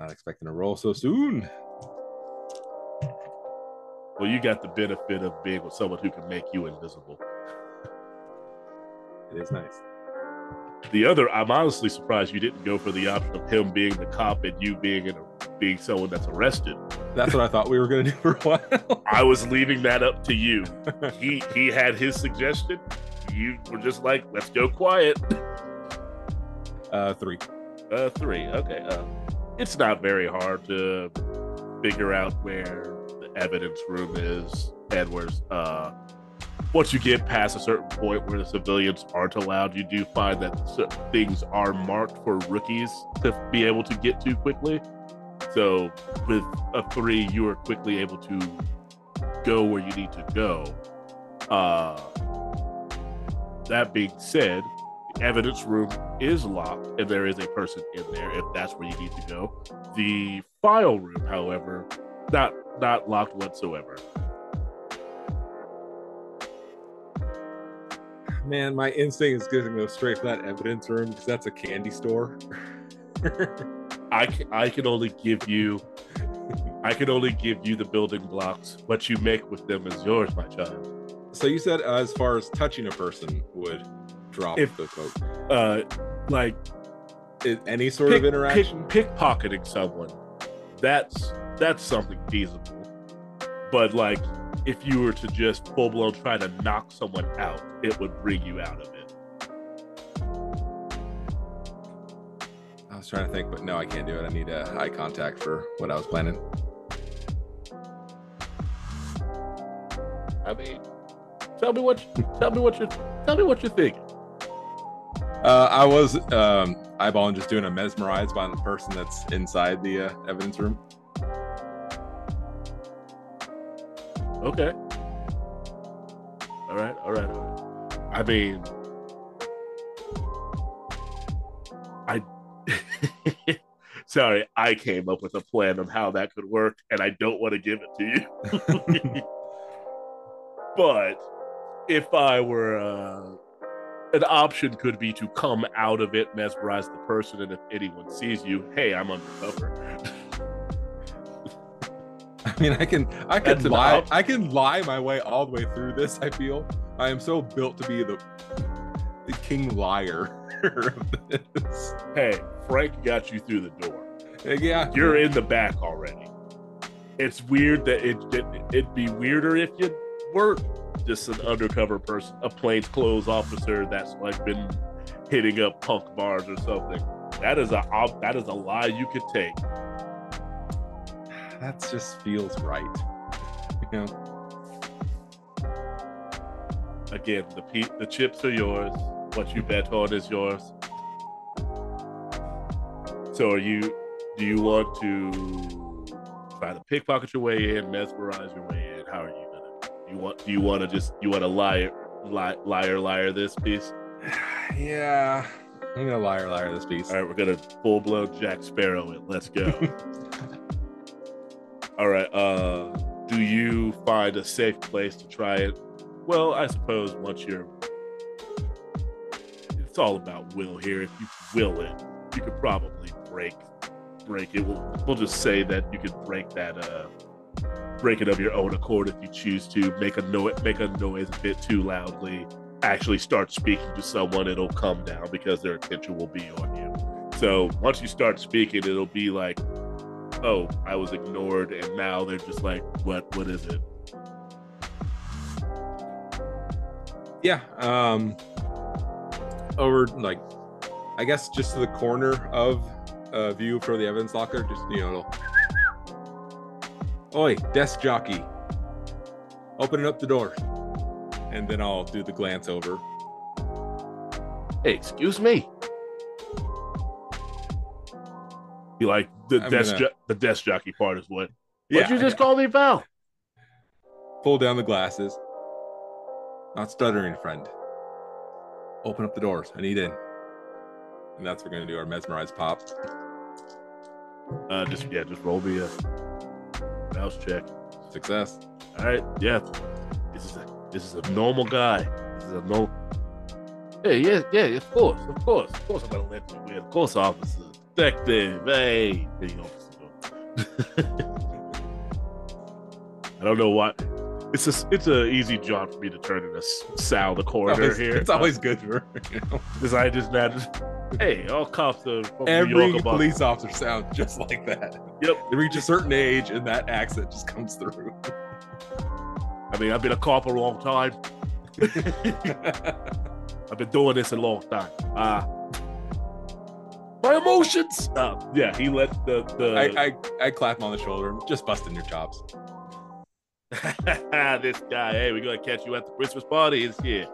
Not expecting to roll so soon. Well, you got the benefit of being with someone who can make you invisible. It is nice. The other, I'm honestly surprised you didn't go for the option of him being the cop and you being in a, being someone that's arrested. That's what I thought we were gonna do for a while. I was leaving that up to you. He he had his suggestion. You were just like, let's go quiet. Uh, three. Uh, three. Okay. Uh, it's not very hard to figure out where the evidence room is and where's uh. Once you get past a certain point where the civilians aren't allowed, you do find that things are marked for rookies to be able to get to quickly. So with a three, you are quickly able to go where you need to go. Uh, that being said, the evidence room is locked and there is a person in there if that's where you need to go. The file room, however, not not locked whatsoever. Man, my instinct is gonna go straight for that evidence room because that's a candy store. I can, I can only give you I can only give you the building blocks. What you make with them is yours, my child. so you said uh, as far as touching a person would drop If- the coat. Uh, like any sort pick, of interaction? pick, pickpocketing someone. That's that's something feasible. But like, if you were to just full blown try to knock someone out, it would bring you out of it. I was trying to think, but no, I can't do it. I need a eye contact for what I was planning. I mean, tell me what you, tell me what you tell me what you're thinking. Uh, I was um, eyeballing just doing a mesmerized by the person that's inside the uh, evidence room. Okay. All right, all right, all right. I mean, I. Sorry, I came up with a plan on how that could work, and I don't want to give it to you. but if I were, uh, an option could be to come out of it, mesmerize the person, and if anyone sees you, hey, I'm undercover. I mean, I can, I can That's lie, I can lie my way all the way through this. I feel I am so built to be the, the king liar of this. hey, Frank got you through the door. Uh, yeah, You're in the back already. It's weird that it, it it'd be weirder if you weren't just an undercover person, a plainclothes officer that's like been hitting up punk bars or something. That is a that is a lie you could take. That just feels right. You know, Again, the pe- the chips are yours. What you bet on is yours. So, are you? Do you want to try to pickpocket your way in, mesmerize your way in? How are you gonna? You want? Do you want to just? You want to liar, lie, liar, liar this piece? yeah, I'm gonna liar, liar this piece. All right, we're gonna full blown Jack Sparrow it. Let's go. All right. Uh, do you find a safe place to try it? Well, I suppose once you're, it's all about will here. If you will it, you could probably break, break it. We'll, we'll just say that you could break that, uh, break it of your own accord if you choose to. Make a noise, make a noise a bit too loudly. Actually, start speaking to someone. It'll come down because their attention will be on you. So once you start speaking, it'll be like, oh, I was ignored, and now they're just like, what? What is it? Yeah. Um over like I guess just to the corner of uh view for the evidence locker, just you know Oi, desk jockey. Opening up the door. And then I'll do the glance over. Hey, excuse me. You like the I'm desk? gonna- Jo- the desk jockey part is what? Yeah, What'd you just call me, Val? pull down the glasses. Not stuttering, friend. Open up the doors. I need in. And that's what we're gonna do our mesmerized pop. Uh, just yeah, just roll me a mouse check. Success. All right, yeah. This is a this is a normal guy. This is a no. Hey, yeah, yeah, of course, of course, of course. I'm gonna let you in. Of course, officer, detective. Hey, you. I don't know why. It's a it's a easy job for me to turn into Sal the coroner Always- here. It's always good for because I just not. Hey, all cops are every police officer sounds just like that. Yep. They reach a certain age and that accent just comes through. I mean, I've been a cop a long time. I've been doing this a long time. Uh my emotions. Uh, yeah, he let the the I, I I clap him on the shoulder. Just busting your chops. this guy. Hey, we're gonna catch you at the Christmas party. this year.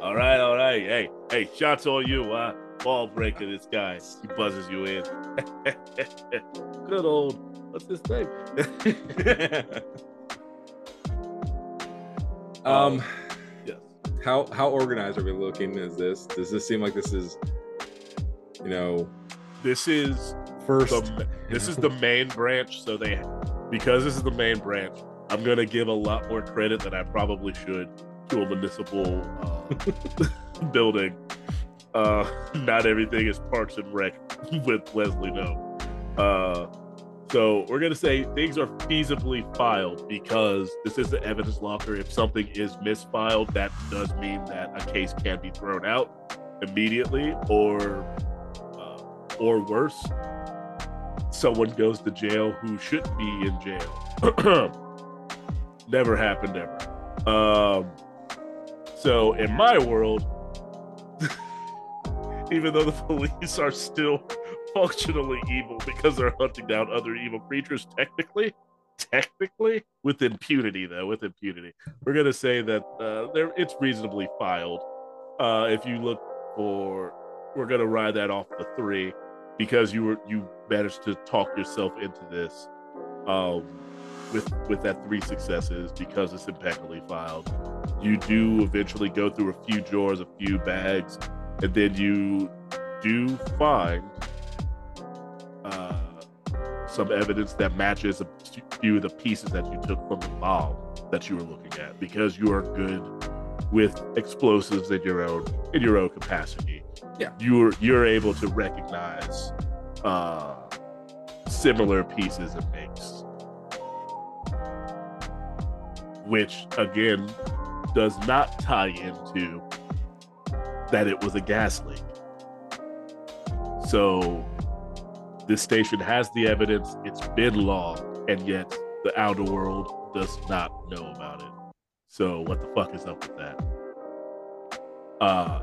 All right, all right. Hey, hey, shots on you. Uh, ball breaker. This guy. He buzzes you in. Good old. What's his name? Um, yes. how how organized are we looking? Is this? Does this seem like this is, you know, This is first? the, this is the main branch. So they, because this is the main branch, I'm gonna give a lot more credit than I probably should to a municipal uh, building. Uh, not everything is Parks and Rec with Leslie No. Uh, so we're gonna say things are feasibly filed because this is the evidence locker. If something is misfiled, that does mean that a case can be thrown out immediately, or or worse, someone goes to jail who shouldn't be in jail. Never happened ever. Um, so in my world, even though the police are still functionally evil because they're hunting down other evil creatures, technically, technically with impunity though, with impunity, we're gonna say that uh, there it's reasonably filed. Uh, if you look for we're gonna ride that off the three because you were you managed to talk yourself into this um, with with that three successes because it's impeccably filed. You do eventually go through a few drawers, a few bags, and then you do find uh, some evidence that matches a few of the pieces that you took from the bomb that you were looking at because you are good with explosives in your own in your own capacity. Yeah. You're you're able to recognize uh similar pieces and makes. Which again does not tie into that it was a gas leak. So this station has the evidence, it's been long, and yet the outer world does not know about it. So what the fuck is up with that? Uh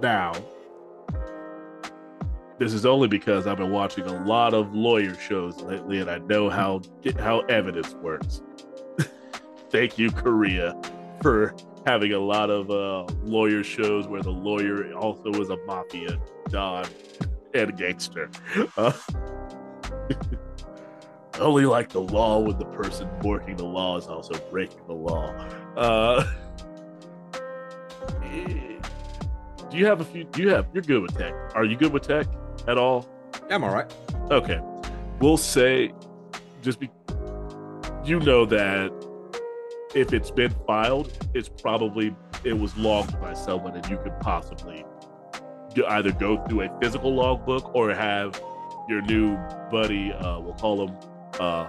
now this is only because I've been watching a lot of lawyer shows lately and I know how how evidence works. Thank you, Korea, for having a lot of uh, lawyer shows where the lawyer also is a mafia don and gangster. Uh, only like the law when the person working the law is also breaking the law. Uh, do you have a few? Do you have? You're good with tech. Are you good with tech at all? Yeah, I'm all right. Okay, we'll say just be. You know that if it's been filed, it's probably it was logged by someone, and you could possibly either go through a physical logbook or have your new buddy, uh, we'll call him uh,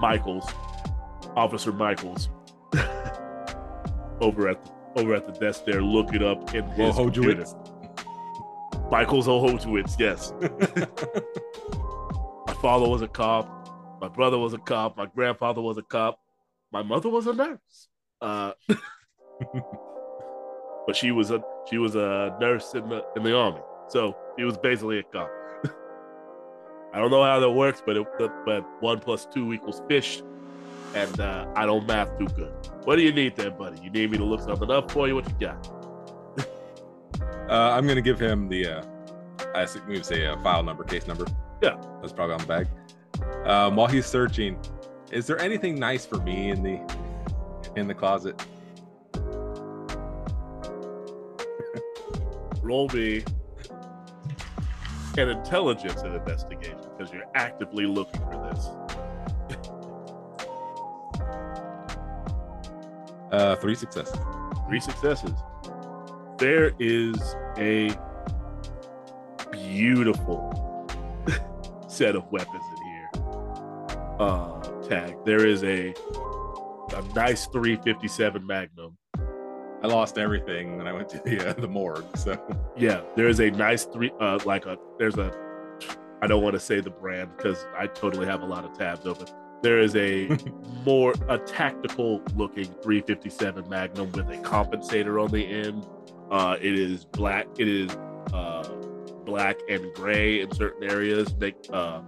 Michaels, Officer Michaels, over at the, over at the desk there, look it up in his computer. Michaels a Ohojewicz, yes. my father was a cop. My brother was a cop. My grandfather was a cop. My mother was a nurse. Uh, but she was a she was a nurse in the in the army, so she was basically a cop. I don't know how that works, but it, but one plus two equals fish, and uh, I don't math too good. What do you need there, buddy? You need me to look something up for you? What you got? uh, I'm gonna give him the, uh, I think we would say a file number, case number. Yeah, that's probably on the bag. Um, while he's searching, is there anything nice for me in the in the closet? Roll me an intelligence and investigation because you're actively looking for this. Uh, three successes. Three successes. There is a beautiful set of weapons in here. Uh, tag. There is a a nice 357 Magnum. I lost everything when I went to the uh, the morgue. So yeah, there is a nice three uh like a there's a I don't want to say the brand because I totally have a lot of tabs open. There is a more a tactical looking 357 Magnum with a compensator on the end. Uh, it is black. It is uh, black and gray in certain areas. They, uh,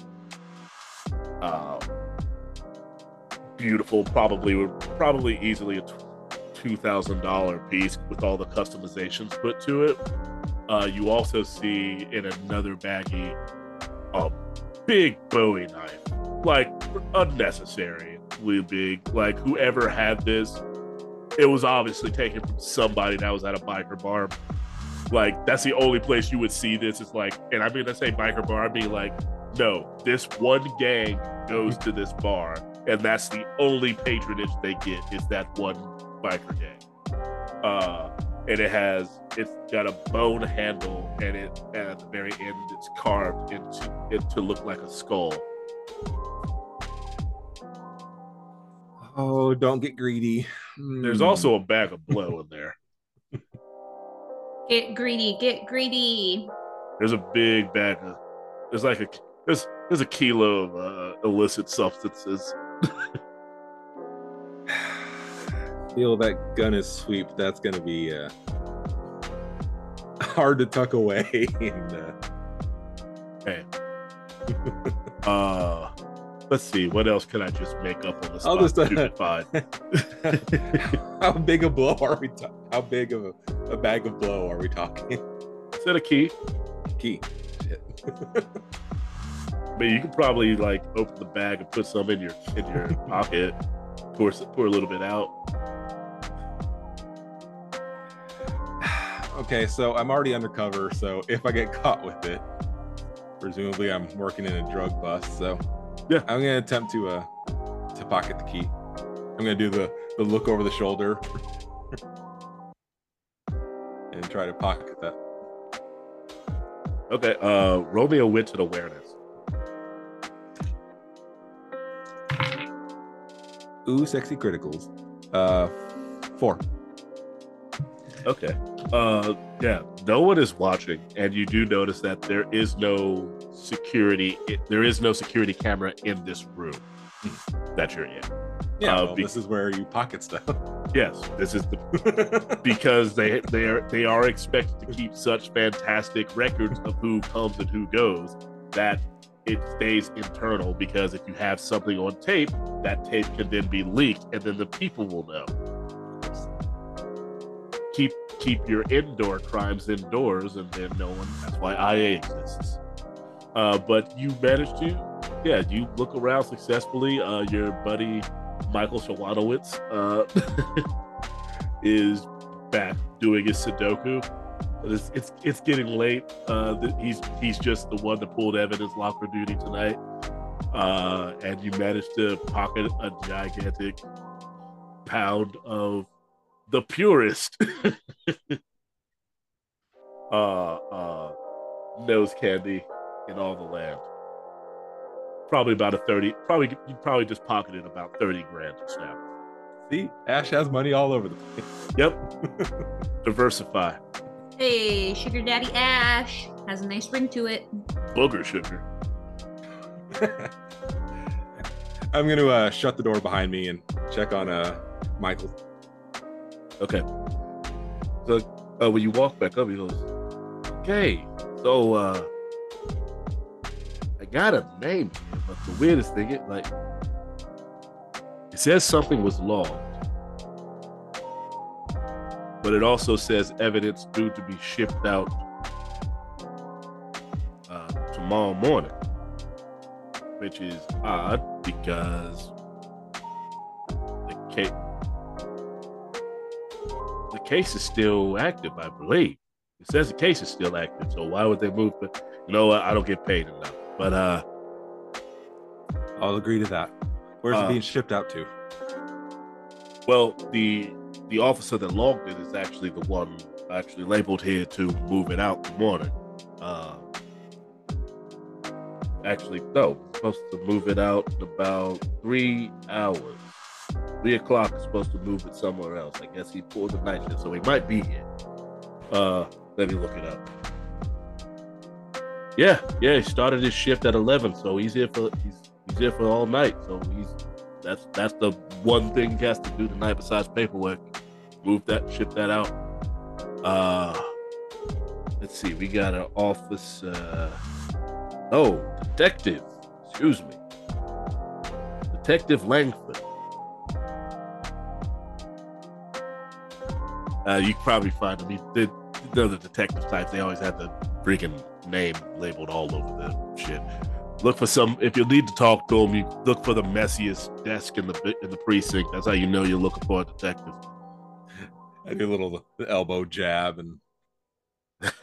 uh, beautiful. Probably probably easily a two thousand dollar piece with all the customizations put to it. Uh, you also see in another baggie a big Bowie knife, like unnecessarily big. Like whoever had this, it was obviously taken from somebody that was at a biker bar. Like that's the only place you would see this. It's like, and I mean, I say biker bar, I mean like, no, this one gang goes to this bar, and that's the only patronage they get is that one biker gang. Uh, and it has it's got a bone handle and it and at the very end it's carved into it to look like a skull oh don't get greedy there's mm. also a bag of blow in there get greedy get greedy there's a big bag of there's like a there's there's a kilo of uh, illicit substances feel that gun is sweep that's gonna be uh hard to tuck away. and, uh... Okay. uh, let's see. What else can I just make up on the spot? I'll just, uh, how big a blow are we? talking? how big of a, a, bag of blow are we talking? Instead a key, Key. Shit. but you can probably like open the bag and put some in your in your pocket, pour pour a little bit out. okay, so I'm already undercover, so if I get caught with it, presumably I'm working in a drug bust. So Yeah. I'm gonna attempt to uh to pocket the key. I'm gonna do the the look over the shoulder and try to pocket that. Okay, uh, roll me a wit and awareness. Ooh, sexy criticals. Uh, four. Okay. Uh yeah, no one is watching and you do notice that there is no security there is no security camera in this room that you're in. Yeah, Uh, well, be- this is where you pocket stuff. Yes, this is the because they they are they are expected to keep such fantastic records of who comes and who goes that it stays internal because if you have something on tape, that tape can then be leaked and then the people will know. Keep your indoor crimes indoors and then no one that's why IA exists. Uh, but you managed to yeah, you look around successfully. Uh, your buddy Michael Shawanowitz uh, is back doing his Sudoku. But it's it's, it's getting late. Uh, he's he's just the one that pulled evidence locker duty tonight, uh, and you managed to pocket a gigantic pound of the purest uh, uh, nose candy in all the land. Probably about a thirty. Probably you probably just pocketed about thirty grand just now. See, Ash has money all over the place. Yep. Diversify. Hey, Sugar Daddy Ash has a nice ring to it. Booger sugar. I'm gonna uh, shut the door behind me and check on uh Michael. Okay. So uh, when you walk back up, he goes, "Okay, so uh, I got a name here, but the weirdest thing, it like it says something was logged, but it also says evidence due to be shipped out uh, tomorrow morning, which is odd because the case." The case is still active, I believe. It says the case is still active, so why would they move? The, you know? I don't get paid enough. But uh, I'll agree to that. Where's Uh, it being shipped out to? well, the the officer that logged it is actually the one actually labeled here to move it out in the morning. Uh, actually, no, supposed to move it out in about three hours. Three o'clock is supposed to move it somewhere else. I guess he pulled the night shift, so he might be here. Uh, let me look it up. Yeah, yeah, he started his shift at eleven, so he's here for he's he's here for all night. So he's that's that's the one thing he has to do tonight besides paperwork. Move that, ship that out. Uh let's see, we got an office uh oh, detective. Excuse me. Detective Langford. Uh you can probably find them. He did you know the detective types, they always have the freaking name labeled all over the shit look for some if you need to talk to them, you look for the messiest desk in the in the precinct that's how you know you're looking for a detective I do a little elbow jab and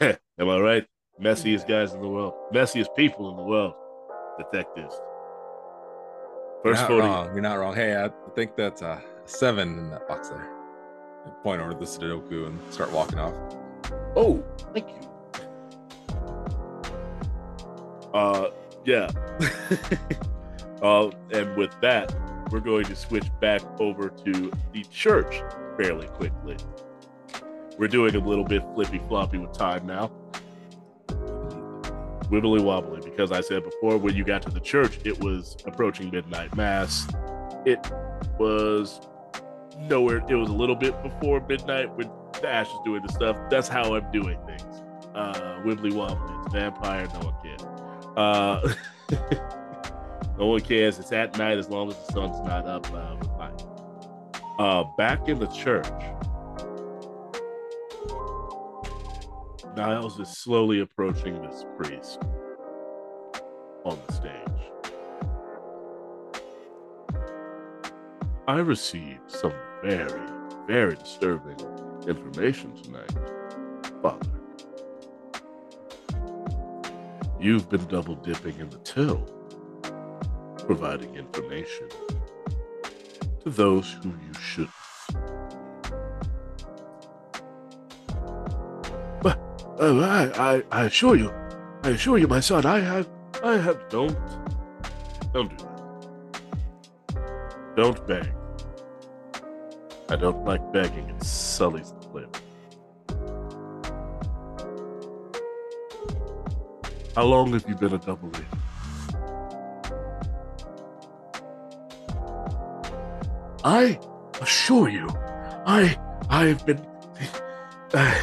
am i right messiest guys in the world messiest people in the world detectives you're not 40 wrong. You're not wrong. Hey, I think that's a seven in that box there. I point over to the Sudoku and start walking off. oh thank you uh yeah uh and with that we're going to switch back over to the church fairly quickly we're doing a little bit flippy floppy with time now wibbly wobbly because I said before when you got to the church, it was approaching midnight mass. It was nowhere. It was a little bit before midnight when Dash is doing the stuff. That's how I'm doing things. Uh, wibbly wobbly. Vampire. No one cares. Uh, no one cares. It's at night as long as the sun's not up. Uh. Uh, back in the church. Niles is slowly approaching this priest on the stage. I received some very, very disturbing information tonight, Father. You've been double dipping in the till, providing information to those who you shouldn't. But uh, I, I, I assure you, I assure you, my son, I have, I have. Don't, don't do that. Don't beg. I don't like begging. It sullies the flavor. How long have you been a double agent? I assure you, I I have been uh,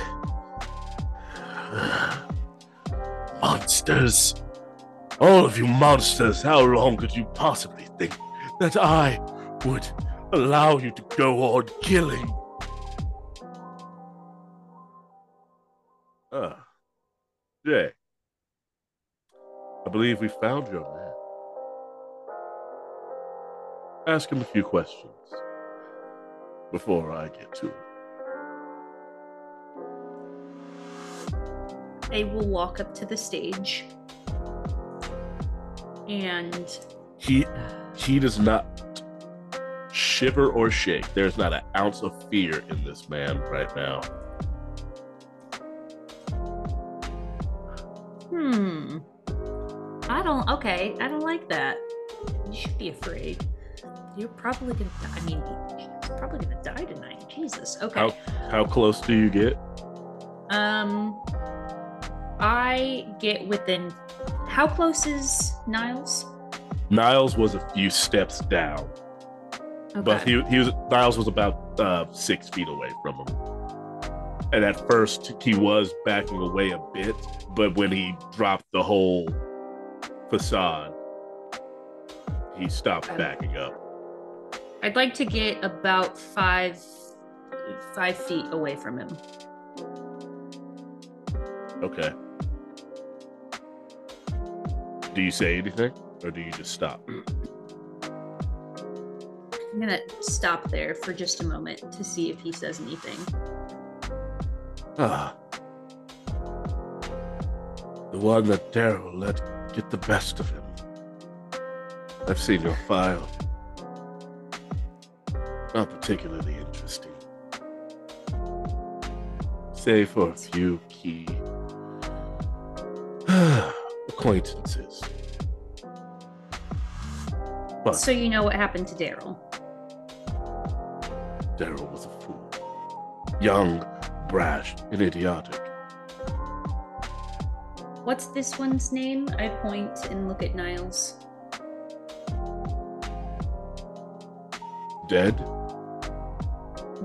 monsters. All of you monsters, how long could you possibly think that I would allow you to go on killing? Ah, Jae. I believe we found your man. Ask him a few questions before I get to it. I will walk up to the stage and He he does not shiver or shake. There's not an ounce of fear in this man right now. hmm. I don't okay, I don't like that. You should be afraid. You're probably gonna die. I mean you're probably gonna die tonight. Jesus. Okay. How how close do you get? Um I get within how close is Niles? Niles was a few steps down, Okay. but he he was Niles was about uh, six feet away from him. And at first he was backing away a bit, but when he dropped the whole facade, he stopped backing up. I'd like to get about five five feet away from him. Okay. Do you say anything, or do you just stop? I'm gonna stop there for just a moment to see if he says anything. Ah. The one that Daryl let get the best of him. I've seen your file. Not particularly interesting. Save for a few key acquaintances. But So you know what happened to Daryl. Daryl was a fool. Young, brash, and idiotic. What's this one's name? I point and look at Niles. Dead?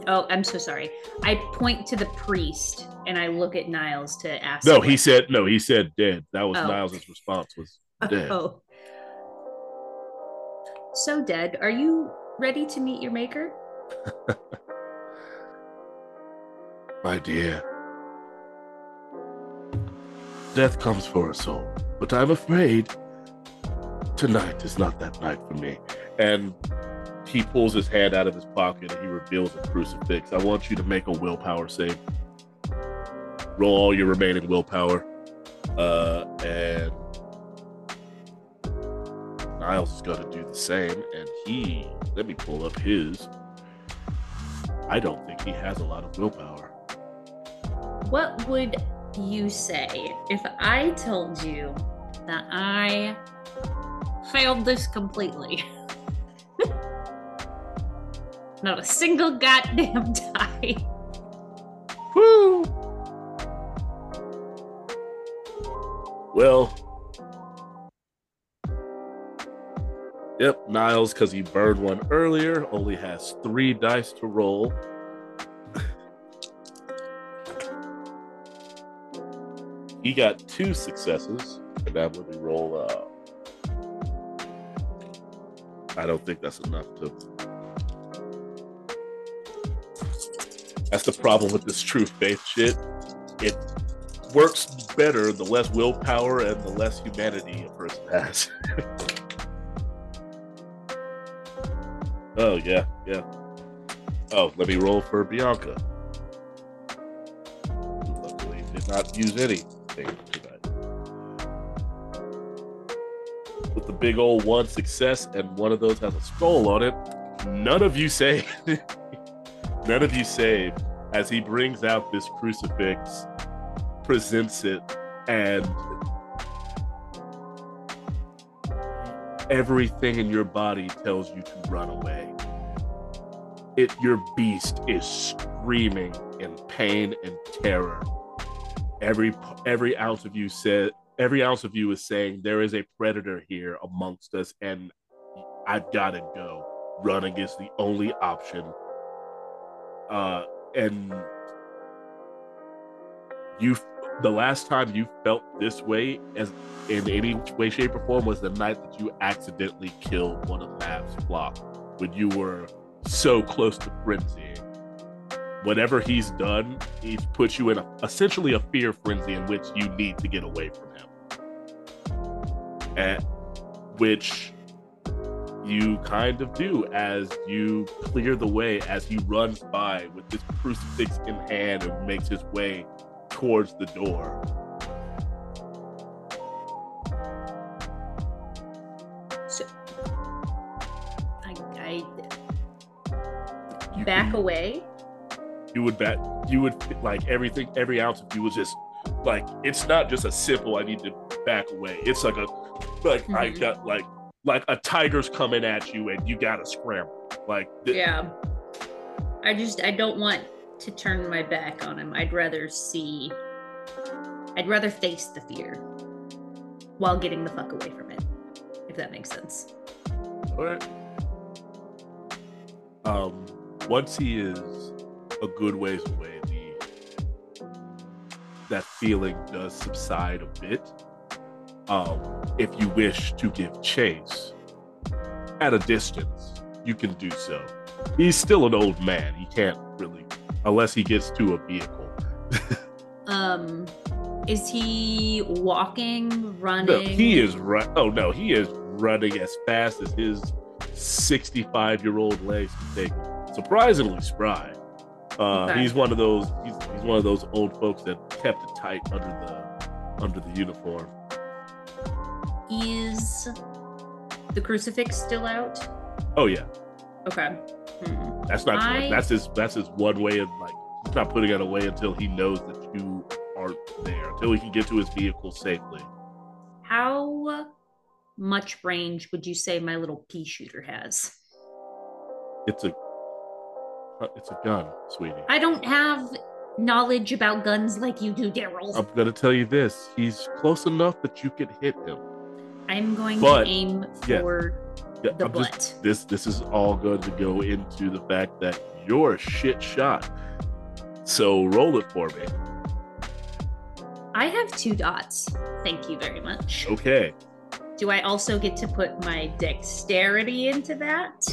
Oh, I'm so sorry. I point to the priest and I look at Niles to ask. No, him he said no, he said dead. That was Oh. Niles' response was dead. Oh. So dead. Are you ready to meet your maker? My dear. Death comes for us all, but I'm afraid tonight is not that night for me. And he pulls his hand out of his pocket and he reveals a crucifix. I want you to make a willpower save. Roll all your remaining willpower. Uh, and Niles is going to do the same. And he, let me pull up his. I don't think he has a lot of willpower. What would you say if I told you that I failed this completely? Not a single goddamn die. Woo! Well, yep, Niles, because he burned one earlier, only has three dice to roll. he got two successes, and now let me roll. Uh, I don't think that's enough to That's the problem with this true faith shit. It works better the less willpower and the less humanity a person has. oh yeah, yeah. Oh, let me roll for Bianca. Luckily, did not use anything tonight. With the big old one success, and one of those has a skull on it. None of you save. None of you save as he brings out this crucifix, presents it, and everything in your body tells you to run away. It your beast is screaming in pain and terror. Every every ounce of you said every ounce of you is saying there is a predator here amongst us and I've got to go. Running is the only option. Uh and you the last time you felt this way as in any way shape or form was the night that you accidentally killed one of Mav's flock when you were so close to frenzy. Whatever he's done he's put you in a, essentially a fear frenzy in which you need to get away from him. And which you kind of do as you clear the way as he runs by with this crucifix in hand and makes his way towards the door. So, I, I back away. You would bet you would like everything, every ounce of you was just like it's not just a simple I need to back away. It's like a like I Mhm. got like like a tiger's coming at you and you gotta scramble. Like th- Yeah. I just I don't want to turn my back on him. I'd rather see I'd rather face the fear while getting the fuck away from it. If that makes sense. Alright. Um, once he is a good ways away, the that feeling does subside a bit. Um, if you wish to give chase at a distance, you can do so. He's still an old man. He can't really, unless he gets to a vehicle. Um is he walking, running? No, he is run. Oh no, he is running as fast as his 65 year old legs can take. Surprisingly spry. Uh, Okay. He's one of those. He's, he's one of those old folks that kept it tight under the under the uniform. Is the crucifix still out? Oh yeah, Okay. Hmm. That's not. I- That's his. That's his one way of like. He's not putting it away until he knows that you aren't there. Until he can get to his vehicle safely. How much range would you say my little pea shooter has? It's a. Uh, it's a gun, sweetie. I don't have knowledge about guns like you do, Daryl. I'm gonna tell you this. He's close enough that you could hit him. I'm going But- to aim for Yeah, the I'm butt. just this this is all going to go into the fact that you're a shit shot. So roll it for me. I have two dots. Thank you very much. Okay. Do I also get to put my dexterity into that?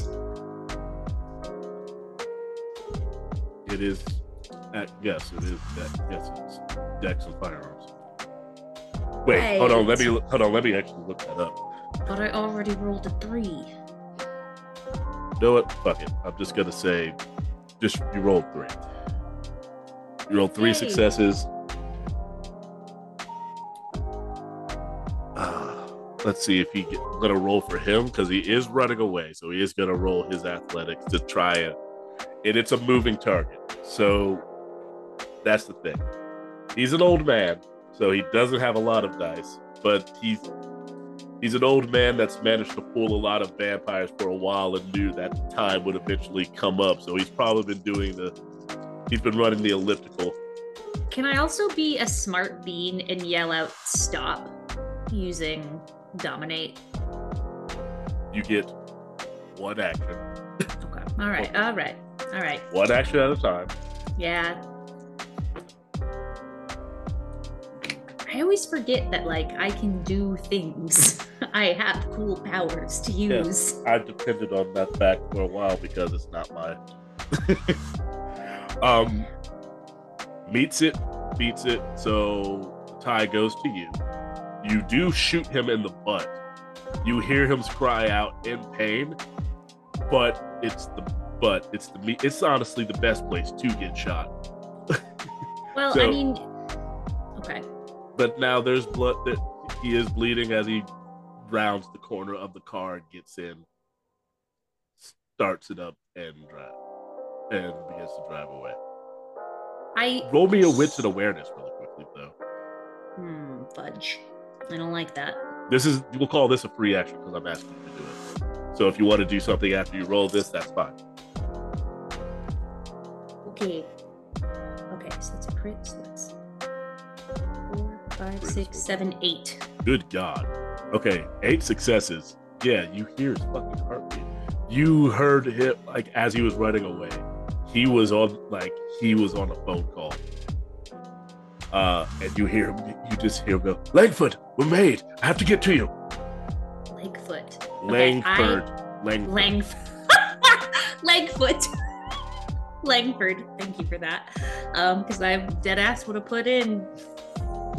It is at yes, it is that yes, it's Dex and firearms. Wait, hold on, let me hold on, let me actually look that up. But I already rolled a three. You know what? Fuck it. I'm just gonna say just you rolled three. You rolled three Yay. successes. Ah, let's see if he get, gonna roll for him because he is running away, so he is gonna roll his athletics to try it. And it's a moving target, so that's the thing. He's an old man, so he doesn't have a lot of dice, but he's he's an old man that's managed to fool a lot of vampires for a while and knew that time would eventually come up. So he's probably been doing the he's been running the elliptical. Can I also be a smart bean and yell out stop using dominate? You get one action, Okay. All right. All right. All right. one action at a time. Yeah. I always forget that like I can do things. I have cool powers to Yeah. use. I've depended on that fact for a while because it's not mine. um, meets it beats it. So the tie goes to you. You do shoot him in the butt. You hear him cry out in pain, but it's the but it's the it's honestly the best place to get shot. Well, So- I mean. But now there's blood that he is bleeding as he rounds the corner of the car and gets in, starts it up and drive and begins to drive away. I Roll me a wits and awareness really quickly though. hmm, fudge. I don't like that. This is we'll call this a free action because I'm asking you to do it. So if you want to do something after you roll this, that's fine. Okay. Okay, so it's a crit. So five, six, seven, eight. Good God. Okay, eight successes. Yeah, you hear his fucking heartbeat. You heard him like as he was running away. He was on like he was on a phone call. Uh, and you hear him. You just hear him go, Langford, we're made. I have to get to you. Legfoot. Langford. Langford. Lang. Langfoot. Langford. Thank you for that. Um, because I dead ass would have put in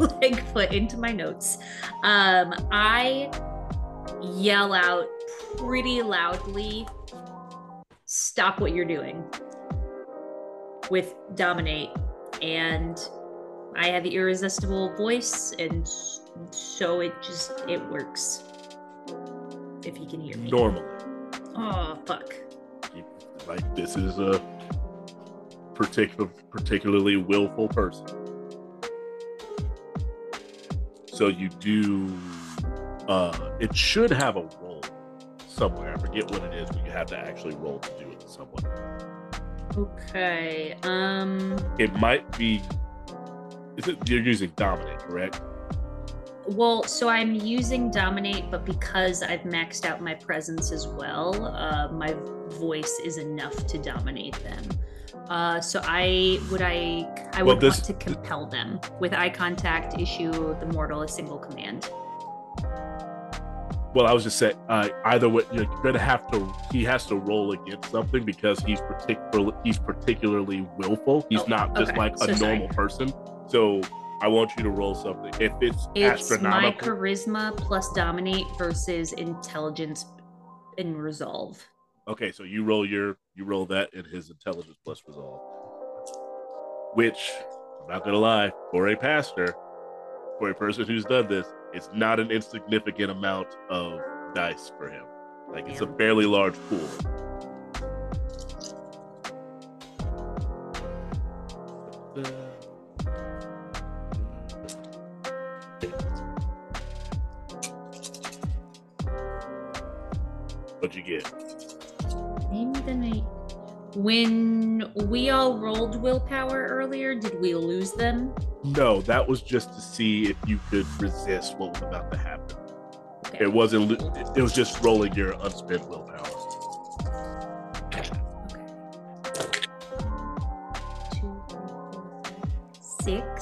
Langfoot into my notes. Um, I yell out pretty loudly, stop what you're doing with dominate. And I have the irresistible voice, and so it just it works. If you can hear me. Normally, Oh fuck. like this is a particular, particularly willful person. So you do. Uh, it should have a roll somewhere. I forget what it is, but you have to actually roll to do it to someone. Okay. Um. It might be. Is it, you're using dominate, correct? Well, so I'm using dominate, but because I've maxed out my presence as well, uh, my voice is enough to dominate them. Uh, so I would I I Well, would this- want to compel them with eye contact. Issue the mortal a single command. Well, I was just saying, uh, either way, you're gonna have to. He has to roll against something because he's particularly he's particularly willful. He's Oh, not just okay. like a So sorry. normal person. So I want you to roll something. If it's, It's my charisma plus dominate versus intelligence and resolve. okay. So you roll your you roll that in his intelligence plus resolve, which I'm not gonna lie, for a pastor, for a person who's done this, it's not an insignificant amount of dice for him. Like it's a fairly large pool. What'd you get? The night. When we all rolled willpower earlier, did we lose them? No, that was just to see if you could resist what was about to happen. Okay. It wasn't. It was just rolling your unspent willpower. Okay. Two, three, four, five, six.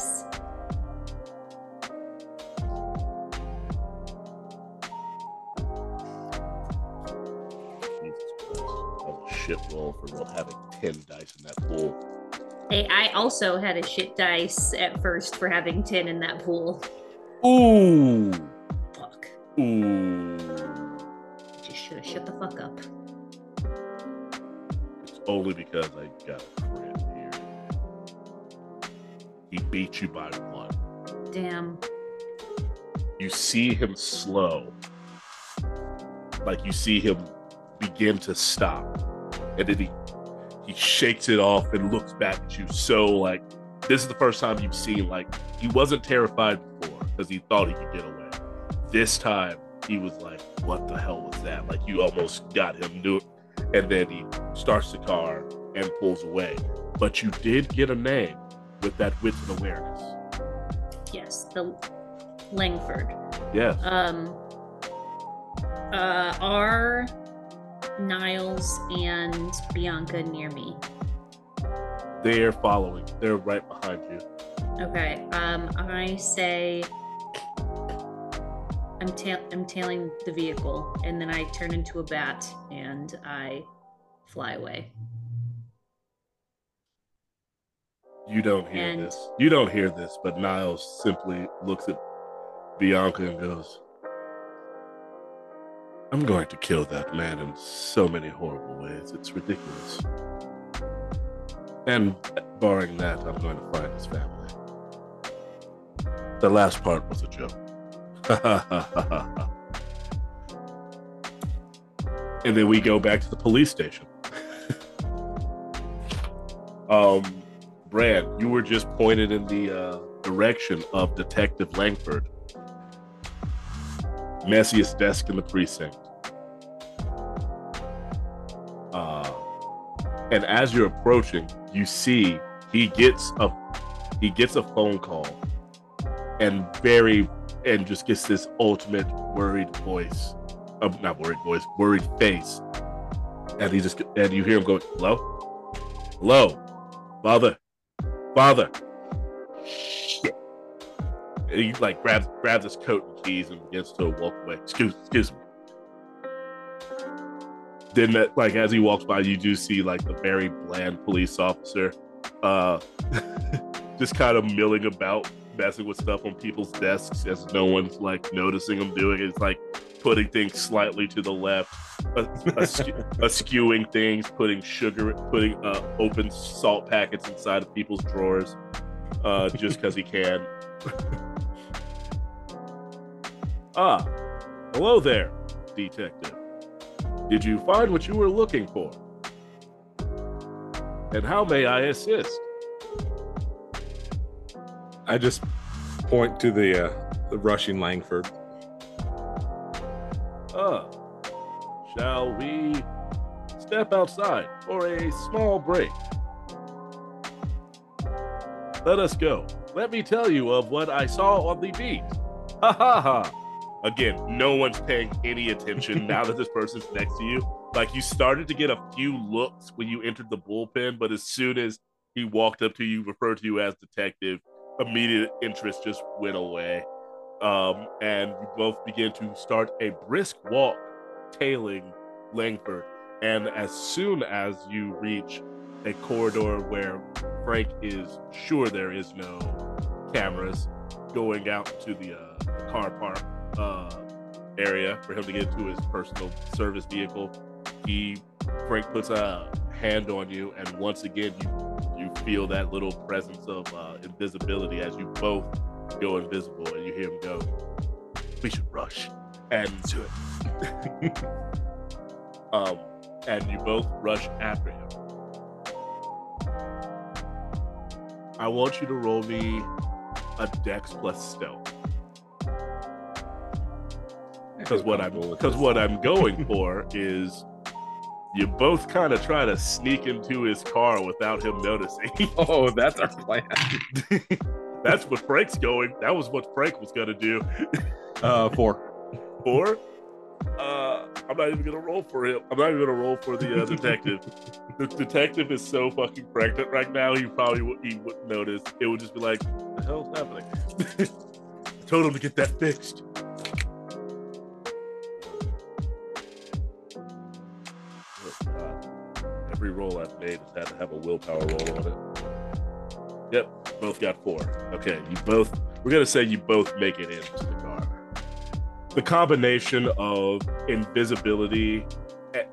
I also had a shit dice at first for having 10 in that pool. Ooh, Fuck. ooh. Just should have shut the fuck up. It's only because I got a crit here. He beat you by one. Damn. you see him slow. Like you see him begin to stop. And then he he shakes it off and looks back at you so like this is the first time you've seen like he wasn't terrified before because he thought he could get away. This time he was like, what the hell was that? Like you almost got him do it. And then he starts the car and pulls away. But you did get a name with that wits and awareness. Yes, the Langford. Yes. Um, uh, are Niles and Bianca near me? They're following. They're right behind you. Okay. Um, I say I'm ta- I'm tailing the vehicle, and then I turn into a bat and I fly away. You don't hear And- this. You don't hear this, but Niles simply looks at Bianca and goes, I'm going to kill that man in so many horrible ways. It's ridiculous. And barring that, I'm going to find his family. The last part was a joke. and then we go back to the police station. um, Brad, you were just pointed in the uh, direction of Detective Langford. Messiest desk in the precinct. Uh, and as you're approaching, you see he gets a he gets a phone call, and very and just gets this ultimate worried voice, uh, not worried voice, worried face, and he just and you hear him go, "Hello, hello, father, father." Shit. And he like grabs grabs his coat and begins to walk away. Excuse excuse me. Then that like as he walks by, you do see like the very bland police officer, uh, just kind of milling about, messing with stuff on people's desks as no one's like noticing him doing it. It's like putting things slightly to the left, askew- askewing things, putting sugar, putting uh, open salt packets inside of people's drawers, uh, just because he can. ah, hello there, detective. Did you find what you were looking for? And how may I assist? I just point to the uh, the rushing Langford. Ah, shall we step outside for a small break? Let us go. Let me tell you of what I saw on the beat. Ha ha ha. Again, no one's paying any attention now that this person's next to you. Like you started to get a few looks when you entered the bullpen, but as soon as he walked up to you, referred to you as detective, immediate interest just went away. Um, and you both begin to start a brisk walk tailing Langford. And as soon as you reach a corridor where Frank is sure there is no cameras going out to the, uh, the car park uh, area for him to get into his personal service vehicle, he Frank puts a hand on you, and once again you you feel that little presence of uh, invisibility as you both go invisible, and you hear him go, "We should rush." And do it. um, and you both rush after him. I want you to roll me a Dex plus stealth because what I'm because what I'm going for is you both kind of try to sneak into his car without him noticing. Oh, that's our plan. That's what Frank's going. That was what Frank was gonna do. Uh, four. Or, uh, I'm not even gonna roll for him. I'm not even gonna roll for the uh, detective. the detective is so fucking pregnant right now. He probably would, he wouldn't notice. It would just be like, "What the hell's happening?" I told him to get that fixed. Every roll I've made has had to have a willpower roll on it. Yep, both got four. Okay, you both. We're gonna say you both make it into the car. The combination of invisibility, eh,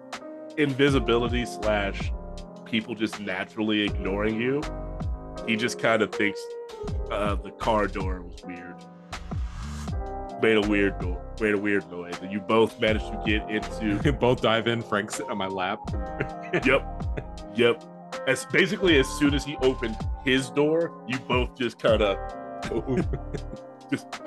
invisibility slash people just naturally ignoring you. He just kind of thinks uh, the car door was weird. Made a weird door, made a weird noise, and you both managed to get into both dive in. Frank sitting on my lap. yep, yep. As basically as soon as he opened his door, you both just kind of just,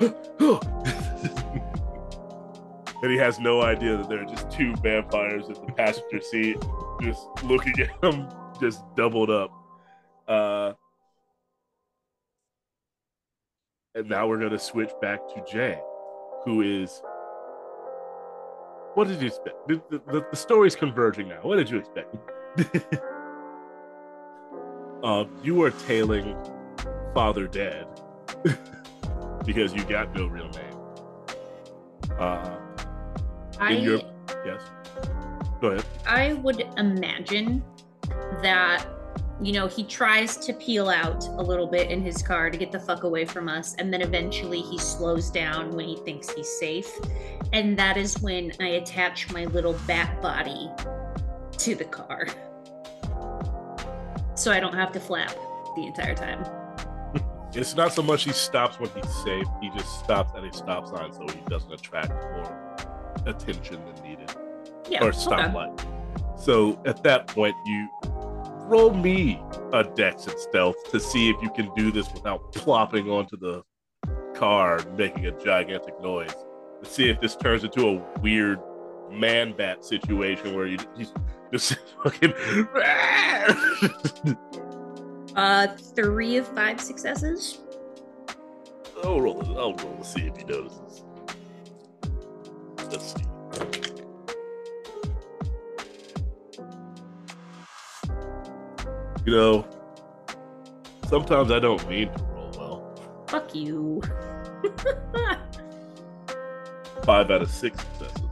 and he has no idea that there are just two vampires in the passenger seat, just looking at him, just doubled up. Uh, and now we're gonna switch back to Jae, who is. What did you expect? The, the, the, story's converging now. What did you expect? uh, you are tailing Father Dead because you got no real name. Uh, I your yes, go ahead. I would imagine that you know, he tries to peel out a little bit in his car to get the fuck away from us. And then eventually he slows down when he thinks he's safe. And that is when I attach my little bat body to the car. So I don't have to flap the entire time. It's not so much he stops when he's safe, he just stops at a stop sign so he doesn't attract more attention than needed. Yeah. or okay. stoplight. So at that point, you roll me a dex and stealth to see if you can do this without plopping onto the car and making a gigantic noise. To see if this turns into a weird man bat situation where you he's just fucking. Uh, three of five successes. I'll roll. it- I'll roll to see if he notices. Let's see. You know, sometimes I don't mean to roll well. Fuck you. Five out of six successes.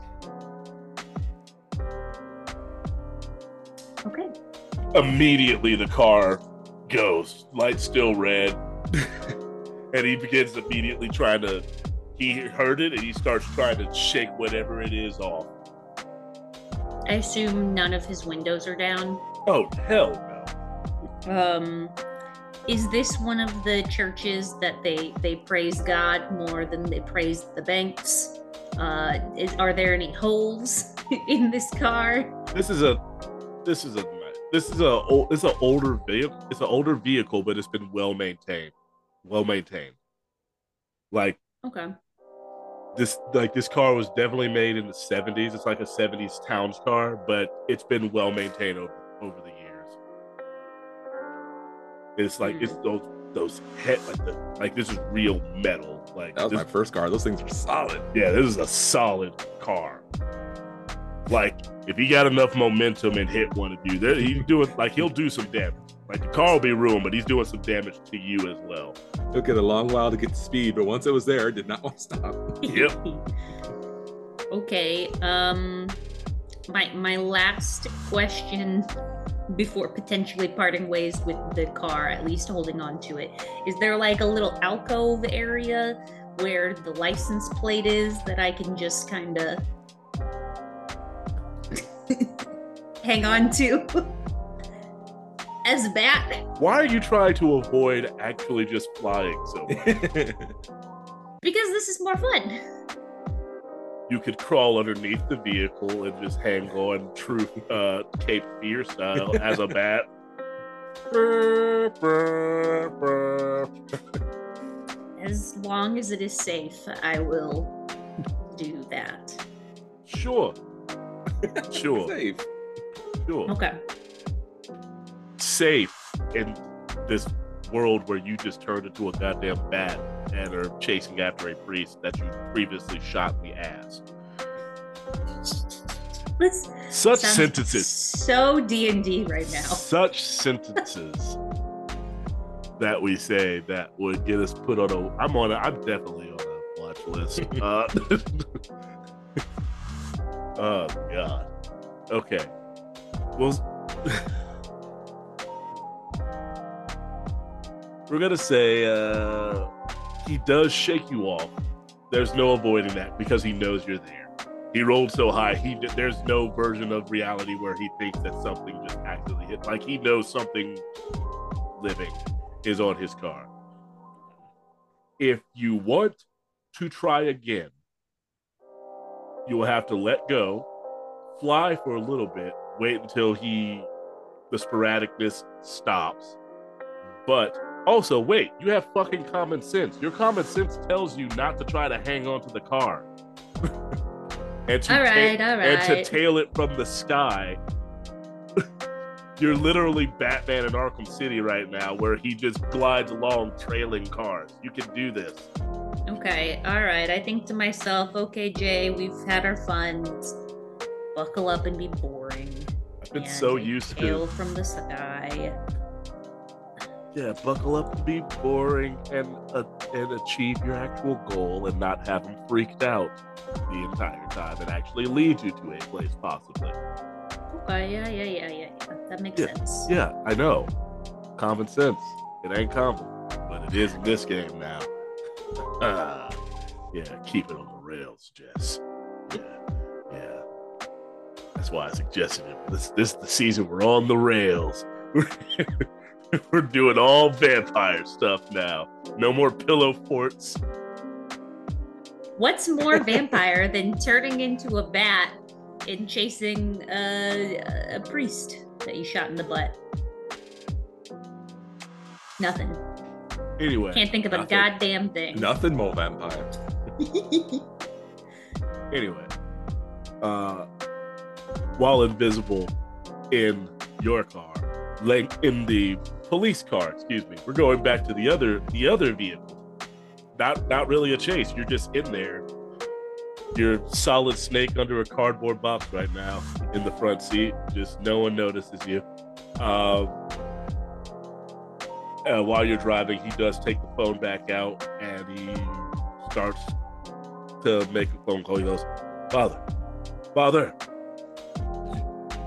okay. Immediately, the car goes. Light still red, and he begins immediately trying to. He heard it, and he starts trying to shake whatever it is off. I assume none of his windows are down. Oh hell! Um, is this one of the churches that they they praise God more than they praise the banks? Uh, is, are there any holes in this car? This is a. This is a. This is a. It's an older vehicle. It's an older vehicle, but it's been well maintained. Well maintained. Like Okay. this like this car was definitely made in the 70s it's like a 70s towns car but it's been well maintained over, over the years it's like it's those those head like the like this is real metal like That was this, my first car. Those things are solid. yeah this is a solid car like if he got enough momentum and hit one of you there he's doing like he'll do some damage like the car will be ruined but he's doing some damage to you as well Took it a long while to get to speed, but once it was there, it did not want to stop. Yep. okay. Um, my my last question before potentially parting ways with the car, at least holding on to it, is there like a little alcove area where the license plate is that I can just kind of hang on to as a bat? why are you trying to avoid actually just flying so much Because this is more fun. You could crawl underneath the vehicle and just hang on true uh Cape Fear style as a bat. As long as it is safe, I will do that. Sure. Sure. Safe. Sure. Okay. Safe in this world where you just turned into a goddamn bat and are chasing after a priest that you previously shot in the ass. This Such sentences. So D and D right now. such sentences that we say that would get us put on a I'm on a I'm definitely on a watch list. Uh, oh god. Okay. Well we're gonna say uh he does shake you off. There's no avoiding that because he knows you're there. He rolled so high. He there's no version of reality where he thinks that something just actually hit. Like he knows something living is on his car. If you want to try again, you will have to let go, fly for a little bit, wait until he the sporadicness stops. But also, wait, you have fucking common sense. Your common sense tells you not to try to hang on to the car. and to All ta- right, all and to tail it from the sky. You're literally Batman in Arkham City right now, where he just glides along trailing cars. You can do this. Okay, all right. I think to myself, okay, Jae, we've had our fun. Buckle up and be boring. I've been And so used tail to from the sky. Yeah, buckle up to be boring and uh, and achieve your actual goal and not have them freaked out the entire time and actually lead you to a place possibly. Okay, yeah, yeah, yeah, yeah, yeah. That makes Yeah, sense. Yeah, I know. common sense. It ain't common, but it is in this game now. Ah, yeah, keep it on the rails, Jess. Yeah, yeah. That's why I suggested it. This this is the season we're on the rails. we're doing all vampire stuff now. No more pillow forts. What's more vampire than turning into a bat and chasing a, a priest that you shot in the butt? Nothing. Anyway, Can't think of a goddamn thing. Nothing more vampire. anyway, uh, while invisible in your car, like in the police car, excuse me, we're going back to the other the other vehicle. Not not really a chase. You're just in there. You're solid snake under a cardboard box right now in the front seat. Just no one notices you. Um, uh, while you're driving, he does take the phone back out and he starts to make a phone call. He goes, "Father, father,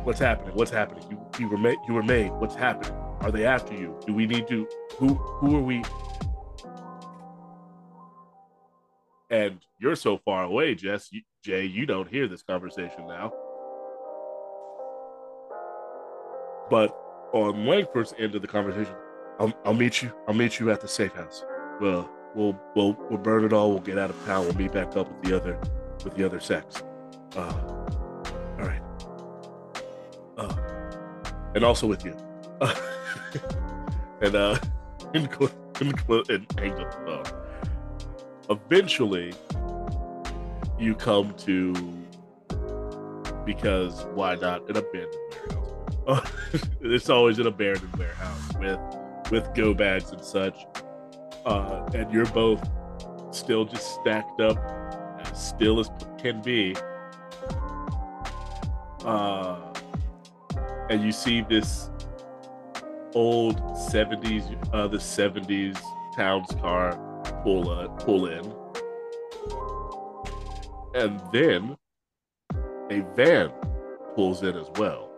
what's happening? What's happening? You you were made. You were made. What's happening? Are they after you? Do we need to? Who who are we?" And you're so far away, Jess. You, Jay, you don't hear this conversation now. But on Langford's end of the conversation, I'll, I'll meet you. I'll meet you at the safe house. Well, we'll we'll we'll burn it all. We'll get out of town. We'll meet back up with the other with the other sex. Uh, all right. Uh, and also with you. Uh, and uh, and, and, and. Eventually, you come to because why not an abandoned warehouse? it's always an abandoned warehouse with with go bags and such. Uh, and you're both still just stacked up as still as can be. Uh, and you see this old 70s, uh, the 70s town's car pull, uh, pull in. And then a van pulls in as well.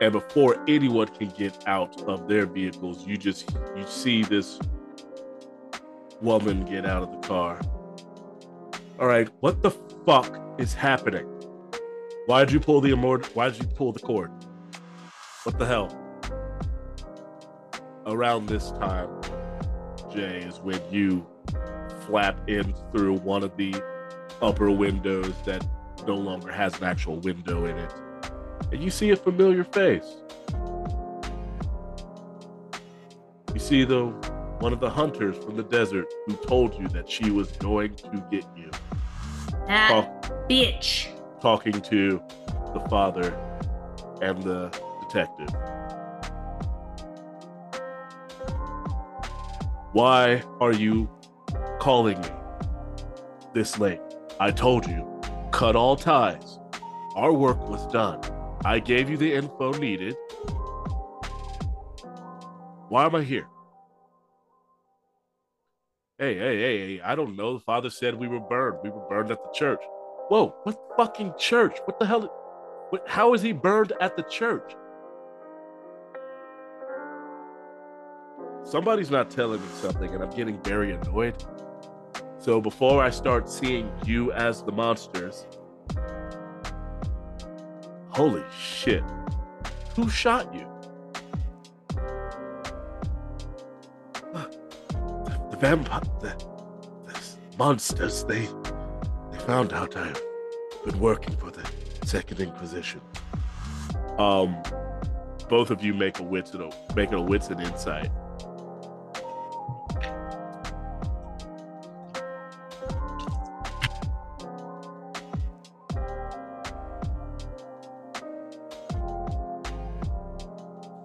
and before anyone can get out of their vehicles you just you see this woman get out of the car all right what the fuck is happening why did you pull the immort why did you pull the cord what the hell around this time jay is when you flap in through one of the upper windows that no longer has an actual window in it and you see a familiar face. You see the one of the hunters from the desert who told you that she was going to get you. That Talk, bitch. Talking to the father and the detective. Why are you calling me this late? I told you, cut all ties. Our work was done. I gave you the info needed. Why am I here? Hey, hey, hey, hey, I don't know. The father said we were burned. We were burned at the church. Whoa, what fucking church? What the hell? What, how is he burned at the church? Somebody's not telling me something, and I'm getting very annoyed. So before I start seeing you as the monsters, Holy shit. Who shot you? The, the vampire, the, the monsters, they, they found out I've been working for the Second Inquisition. Um, both of you make a wits and a, make a wits and insight.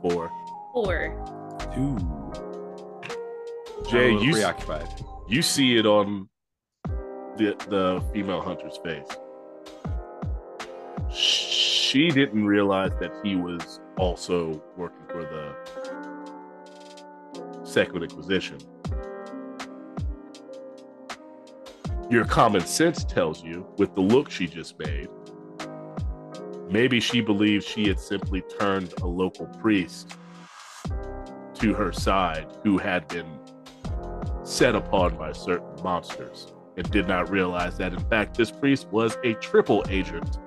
Four. Four. Two. Jay, I'm you s- preoccupied. you see it on the the female hunter's face. She didn't realize that he was also working for the Second Inquisition. Your common sense tells you, with the look she just made, maybe she believed she had simply turned a local priest to her side who had been set upon by certain monsters and did not realize that in fact this priest was a triple agent.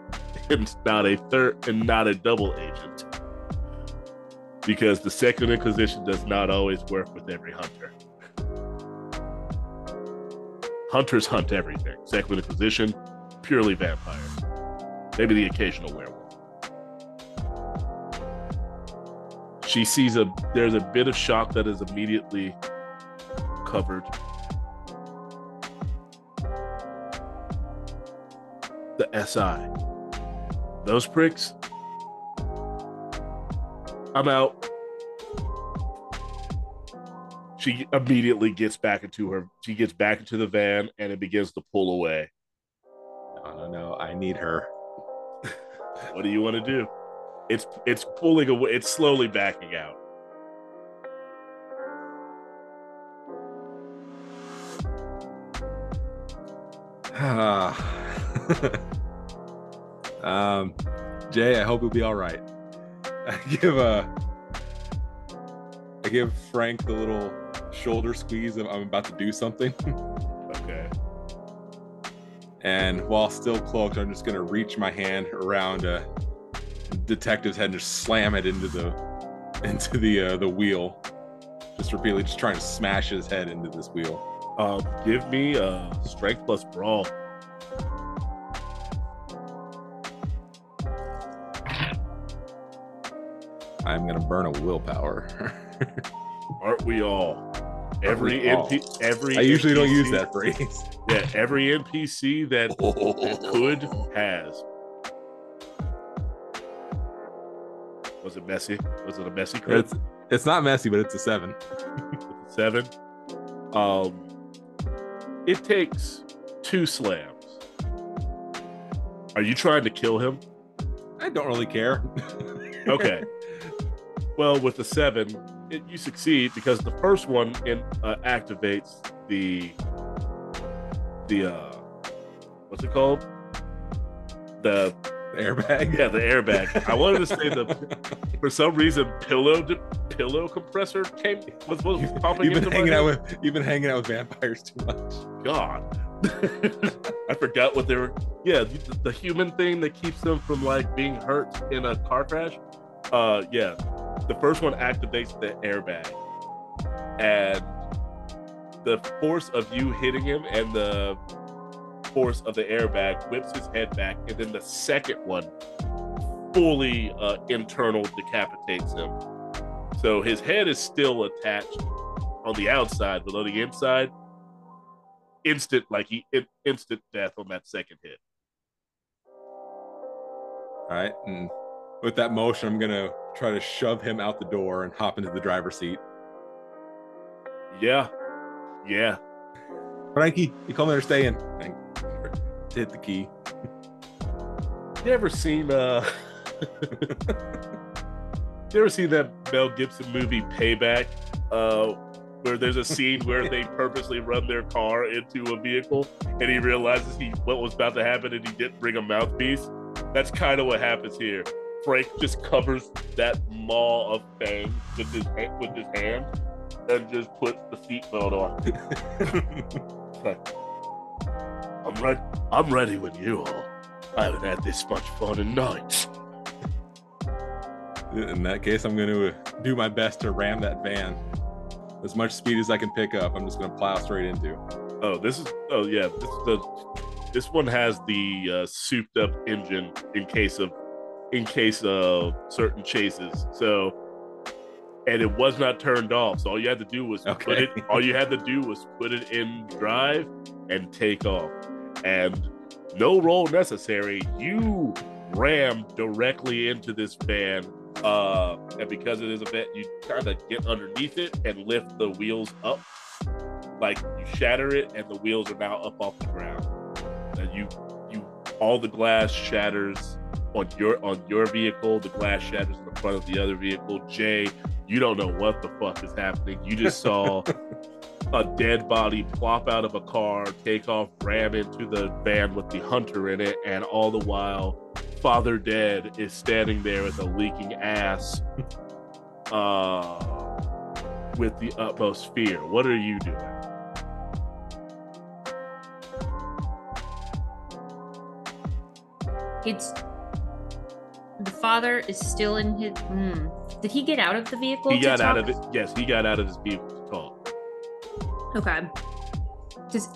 And not a third and not a double agent. Because the second inquisition does not always work with every hunter. Hunters hunt everything. Second inquisition purely vampires maybe the occasional werewolf. She sees a there's a bit of shock that is immediately covered the SI. Those pricks, I'm out. She immediately gets back into her. She gets back into the van and it begins to pull away. No, no, no. I need her. What do you want to do? It's it's pulling away. It's slowly backing out. Ah. um, Jay, I hope you'll be all right. I give uh, I give Frank the little shoulder squeeze. I'm, I'm about to do something, Okay. and while still cloaked, I'm just gonna reach my hand around a detective's head and just slam it into the into the uh, the wheel. Just repeatedly, just trying to smash his head into this wheel. Um, give me uh strength plus brawl. I'm gonna burn a willpower. Aren't we all? Every we all? NP, every I usually don't use NPC that phrase. Yeah, every NPC that could has. Was it messy? Was it a messy crit? It's it's not messy, but it's a seven. Seven. Um, it takes two slams. Are you trying to kill him? I don't really care. Okay. Well, with the seven, it, you succeed because the first one in, uh, activates the the uh, what's it called? The Airbag. yeah, the airbag. I wanted to say the for some reason pillow pillow compressor came was was You've, popping you've been into hanging out with you've been hanging out with vampires too much. God. I forgot what they were. Yeah, the, the human thing that keeps them from like being hurt in a car crash. Uh, yeah, the first one activates the airbag, and the force of you hitting him and the force of the airbag whips his head back, and then the second one fully uh, internal decapitates him. So his head is still attached on the outside, but on the inside, instant like he in, instant death on that second hit. All right, and with that motion, I'm gonna try to shove him out the door and hop into the driver's seat. Yeah, yeah. Frankie, you call me or staying? And hit the key. You ever seen uh? you ever seen that Mel Gibson movie Payback? Uh, where there's a scene where they purposely run their car into a vehicle, and he realizes he what was about to happen, and he didn't bring a mouthpiece. That's kind of what happens here. Frank just covers that maw of fangs with his with his hand, and just puts the seatbelt on. Like, I'm ready. I'm ready when you are. I haven't had this much fun in nights. In that case, I'm gonna do my best to ram that van as much speed as I can pick up. I'm just gonna plow straight into. Oh, this is. Oh, yeah. This is the. This one has the uh, souped-up engine in case of, in case of certain chases. So, and it was not turned off. So all you had to do was put it. All you had to do was put it in drive and take off, and no roll necessary. You ram directly into this van. Uh, and because it is a van, you kind of get underneath it and lift the wheels up like you shatter it and the wheels are now up off the ground and you you all the glass shatters on your on your vehicle the glass shatters in the front of the other vehicle jay you don't know what the fuck is happening you just saw a dead body plop out of a car take off ram into the van with the hunter in it and all the while father dead is standing there with a leaking ass uh with the utmost fear. What are you doing? It's the father is still in his. Mm. Did he get out of the vehicle? He got out of it. Yes, he got out of his vehicle to talk. Okay. Does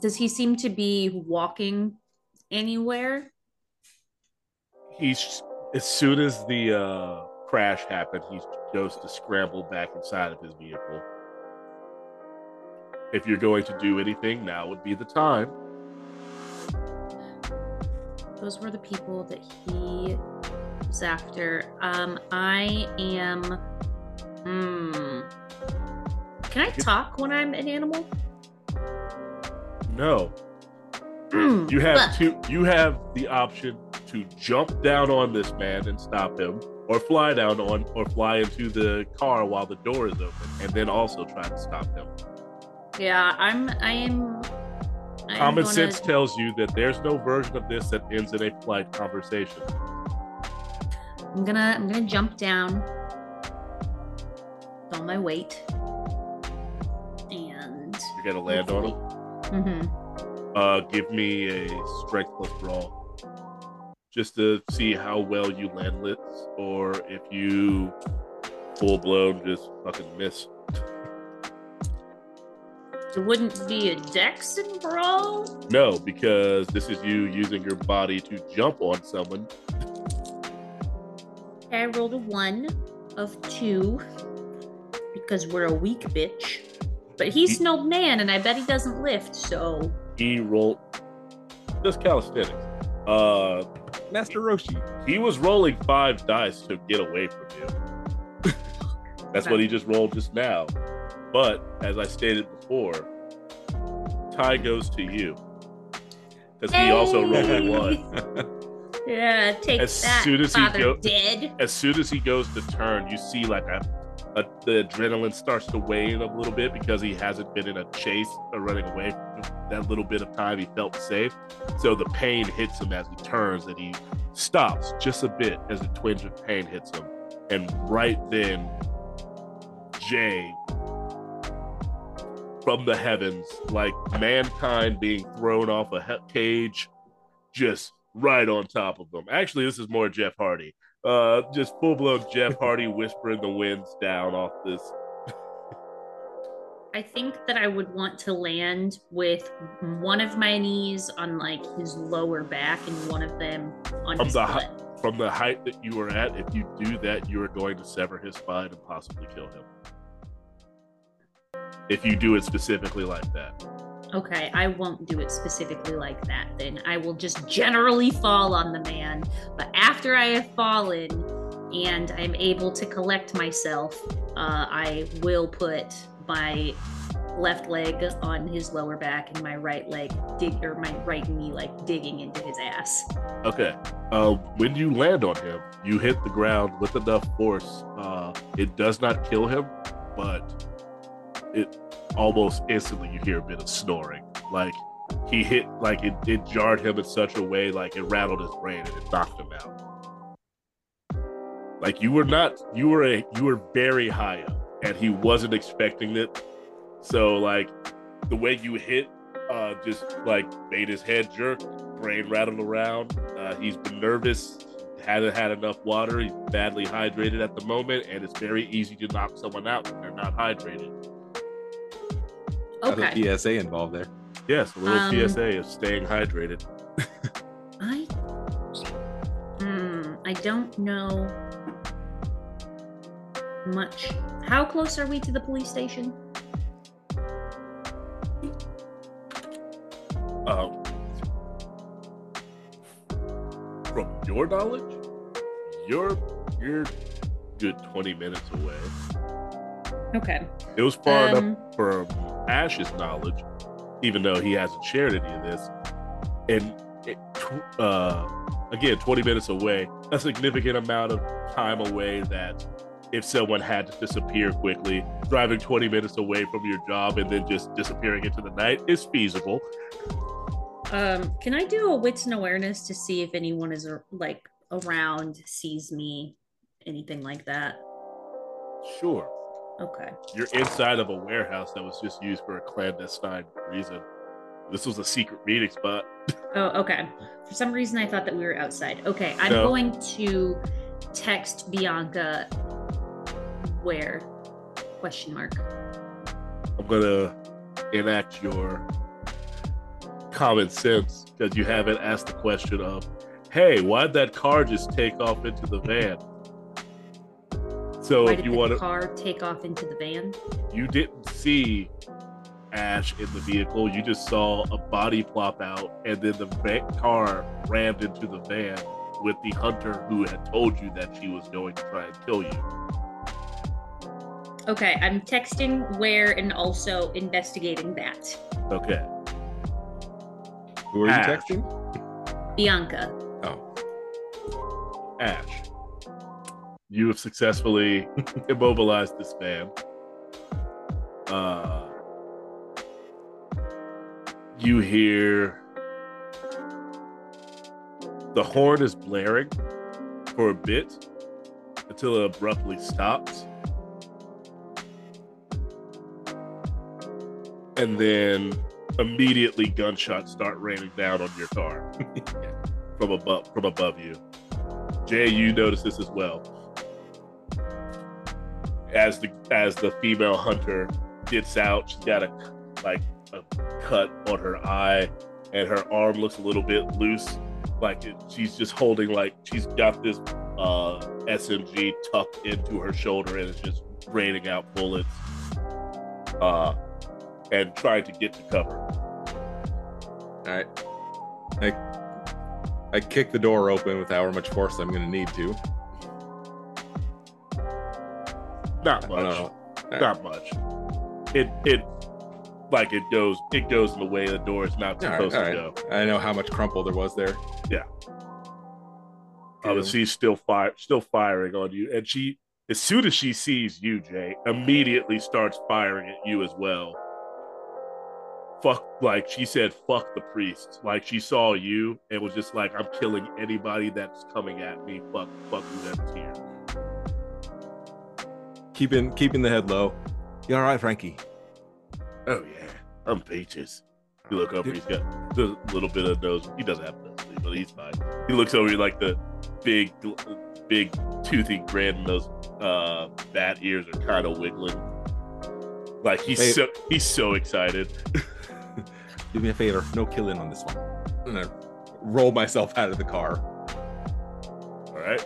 does he seem to be walking anywhere? He's as soon as the uh crash happened, he goes to scramble back inside of his vehicle. If you're going to do anything, now would be the time. Those were the people that he after. Um, I am. Hmm. Can I talk when I'm an animal? No, you have two. You have the option to jump down on this man and stop him, or fly down on, or fly into the car while the door is open, and then also try to stop him. Yeah, I'm. I am. I am Common gonna- sense tells you that there's no version of this that ends in a polite conversation. I'm gonna. I'm gonna jump down. with all my weight. And. You're gonna land on him. Mm-hmm. Uh, give me a strength plus brawl, just to see how well you land lits, or if you full blown just fucking miss. It wouldn't be a dex and brawl. No, because this is you using your body to jump on someone. I rolled a one of two because we're a weak bitch. But he's an old man, and I bet he doesn't lift. So He rolled just calisthenics. Uh, Master Roshi. he was rolling five dice to get away from you. That's what he just rolled just now. But as I stated before, tie goes to you. Because he also rolled a one. Yeah, take As that, soon as he father go- dead. As soon as he goes to turn, you see like a, a the adrenaline starts to wane a little bit because he hasn't been in a chase or running away. That little bit of time he felt safe. So the pain hits him as he turns and he stops just a bit as a twinge of pain hits him. And right then, Jay from the heavens, like mankind being thrown off a he- cage, just right on top of them. Actually, this is more Jeff Hardy. Uh, just full blown Jeff Hardy Whisper in the Winds down off this. I think that I would want to land with one of my knees on like his lower back and one of them on From his the hi- From the height that you are at, if you do that, you are going to sever his spine and possibly kill him. If you do it specifically like that. Okay, I won't do it specifically like that then. I will just generally fall on the man. But after I have fallen and I'm able to collect myself, uh, I will put my left leg on his lower back and my right leg dig or my right knee like digging into his ass. Okay. Uh, when you land on him, you hit the ground with enough force. Uh, it does not kill him, but it almost instantly you hear a bit of snoring. Like he hit, like it, it jarred him in such a way, like it rattled his brain and it knocked him out. Like you were not, you were a, you were very high up, and he wasn't expecting it. So like the way you hit, uh, just like made his head jerk brain rattled around. Uh, he's been nervous, hasn't had enough water. He's badly hydrated at the moment, and it's very easy to knock someone out when they're not hydrated. Got Okay. a PSA involved there. Yes, a little Um, PSA of staying hydrated. I hmm, I don't know much. How close are we to the police station? Um, from your knowledge, you're you're good twenty minutes away. Okay. It was far enough Um, from Ash's knowledge, even though he hasn't shared any of this. And it, uh, again, 20 minutes away, a significant amount of time away that if someone had to disappear quickly, driving 20 minutes away from your job and then just disappearing into the night is feasible. Um, can I do a wits and awareness to see if anyone is like around, sees me, anything like that? Sure. Okay. You're inside of a warehouse that was just used for a clandestine reason. This was a secret meeting spot. Oh, okay. For some reason, I thought that we were outside. Okay, I'm No. going to text Bianca. Where? Question mark. I'm gonna enact your common sense because you haven't asked the question of, "Hey, why'd that car just take off into the van?" So Why if did you want to, car take off into the van? you didn't see Ash in the vehicle. You just saw a body plop out, and then the va- car rammed into the van with the hunter who had told you that she was going to try and kill you. Okay, I'm texting where and also investigating that. Okay. Who are you texting? Bianca. Oh, Ash, you have successfully immobilized this man. Uh, you hear the horn is blaring for a bit until it abruptly stops. And then immediately gunshots start raining down on your car from above from above you. Jay, you notice this as well. As the as the female hunter gets out, she's got a like a cut on her eye, and her arm looks a little bit loose. Like it, she's just holding like she's got this uh, SMG tucked into her shoulder, and it's just raining out bullets. Uh, and trying to get to cover. all right. I I kick the door open with however much force I'm going to need to. Not much. not much. It it like it goes it goes in the way the door is not supposed all to right. go. I know how much crumple there was there. Yeah. Uh, but she's still fire still firing on you, and she as soon as she sees you, Jay, immediately starts firing at you as well. Fuck, like she said, fuck the priest. Like she saw you and was just like, I'm killing anybody that's coming at me. Fuck, fuck whoever's here. Keeping keeping the head low. You all right, Frankie? Oh yeah, I'm Peaches. You look over, he's got the little bit of nose. He doesn't have nose, but he's fine. He looks over, like the big, big toothy grand those uh, bat ears are kind of wiggling. Like he's Hey. so he's so excited. Do me a favor, no killing on this one. And I roll myself out of the car. All right.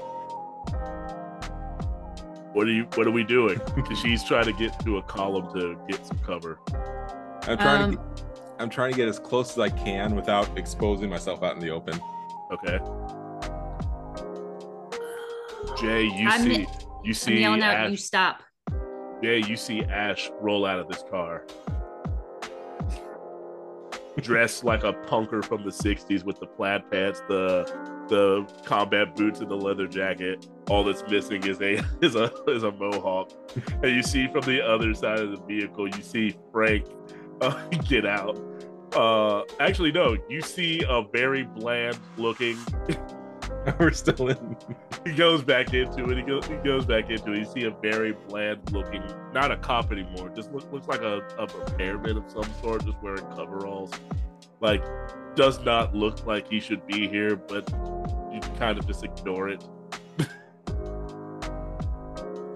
What are you? What are we doing? Because she's trying to get to a column to get some cover. I'm trying Um, to get, I'm trying to get as close as I can without exposing myself out in the open. Okay. Jay, you I'm- see, you I'm see yelling out, you stop. Yeah, you see Ash roll out of this car. Dressed like a punker from the 60s with the plaid pants, the the combat boots and the leather jacket. All that's missing is a is a is a mohawk. And you see from the other side of the vehicle, you see Frank uh, get out. Uh actually no, you see a very bland looking We're still in. he goes back into it. He goes, he goes back into it. You see a very bland looking, not a cop anymore. Just look, looks like a, a repairman of some sort, just wearing coveralls. Like, does not look like he should be here, but you kind of just ignore it.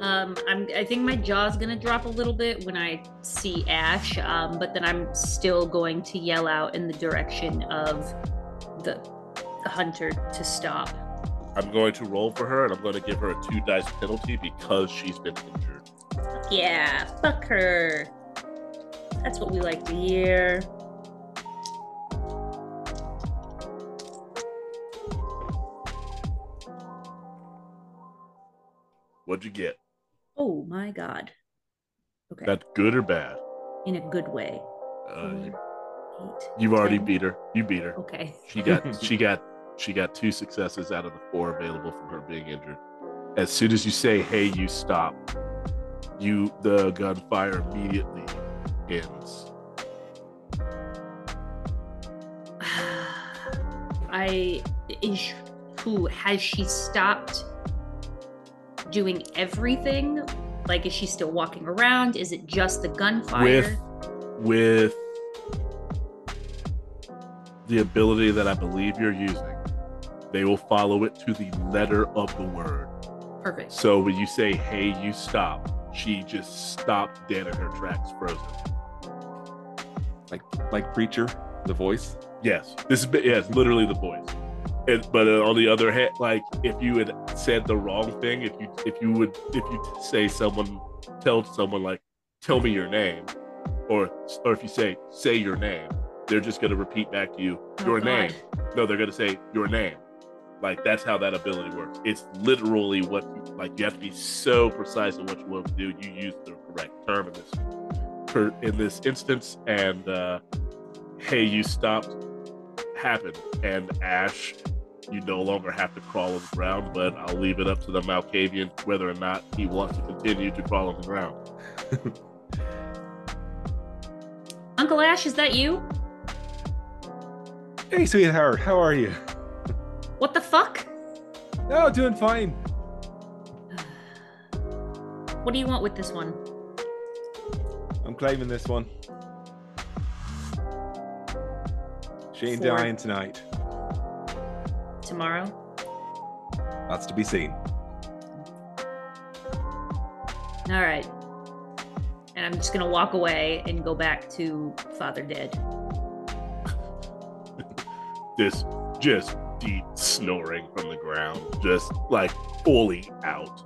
Um, I'm. I think my jaw's gonna drop a little bit when I see Ash. Um, but then I'm still going to yell out in the direction of the, the hunter to stop. I'm going to roll for her, and I'm going to give her a two dice penalty because she's been injured. Yeah, fuck her. That's what we like to hear. What'd you get? Oh my god. Okay. That good or bad? in a good way. Uh, you, Four, eight, you've already 10. beat her. You beat her. Okay. She got she got she got two successes out of the four available from her being injured. As soon as you say, "Hey, you stop," you the gunfire immediately ends. I is who has she stopped doing everything? Like, is she still walking around? Is it just the gunfire? with with the ability that I believe you're using, they will follow it to the letter of the word. Perfect. So when you say, "Hey, you stop," she just stopped dead in her tracks, frozen. Like like preacher, the voice. Yes, this is yeah, it's literally the voice. And, but uh, on the other hand, like if you had said the wrong thing, if you if you would if you say someone tell someone like tell me your name, or or if you say say your name, they're just gonna repeat back to you Oh, your God. name. No, they're gonna say your name. Like that's how that ability works. It's literally what you, like you have to be so precise in what you want to do. You use the correct term in this in this instance, and uh, hey, you stopped happened, and Ash, you no longer have to crawl on the ground. But I'll leave it up to the Malkavian whether or not he wants to continue to crawl on the ground. Uncle Ash, is that you? Hey, sweetheart, how are you? What the fuck? Oh, doing fine. What do you want with this one? I'm claiming this one. She ain't For- dying tonight. Tomorrow? That's to be seen. All right. And I'm just gonna walk away and go back to Father Dead. This just deep snoring from the ground, just like fully out,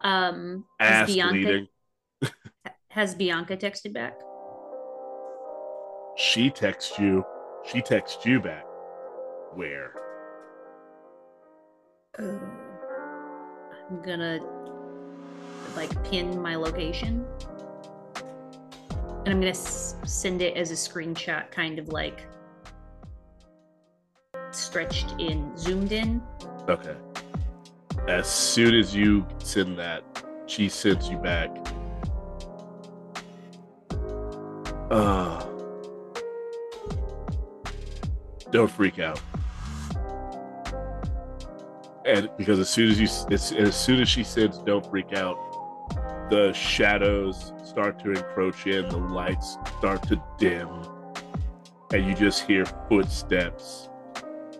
Um, has ass Bianca bleeding. has Bianca texted back? She texts you. She texts you back. Where? I'm gonna like pin my location, and I'm gonna s- send it as a screenshot, kind of like stretched in, zoomed in. Okay. As soon as you send that, she sends you back. Uh, don't freak out. And because as soon as you, as, as soon as she sends "Don't freak out," the shadows start to encroach in, the lights start to dim, and you just hear footsteps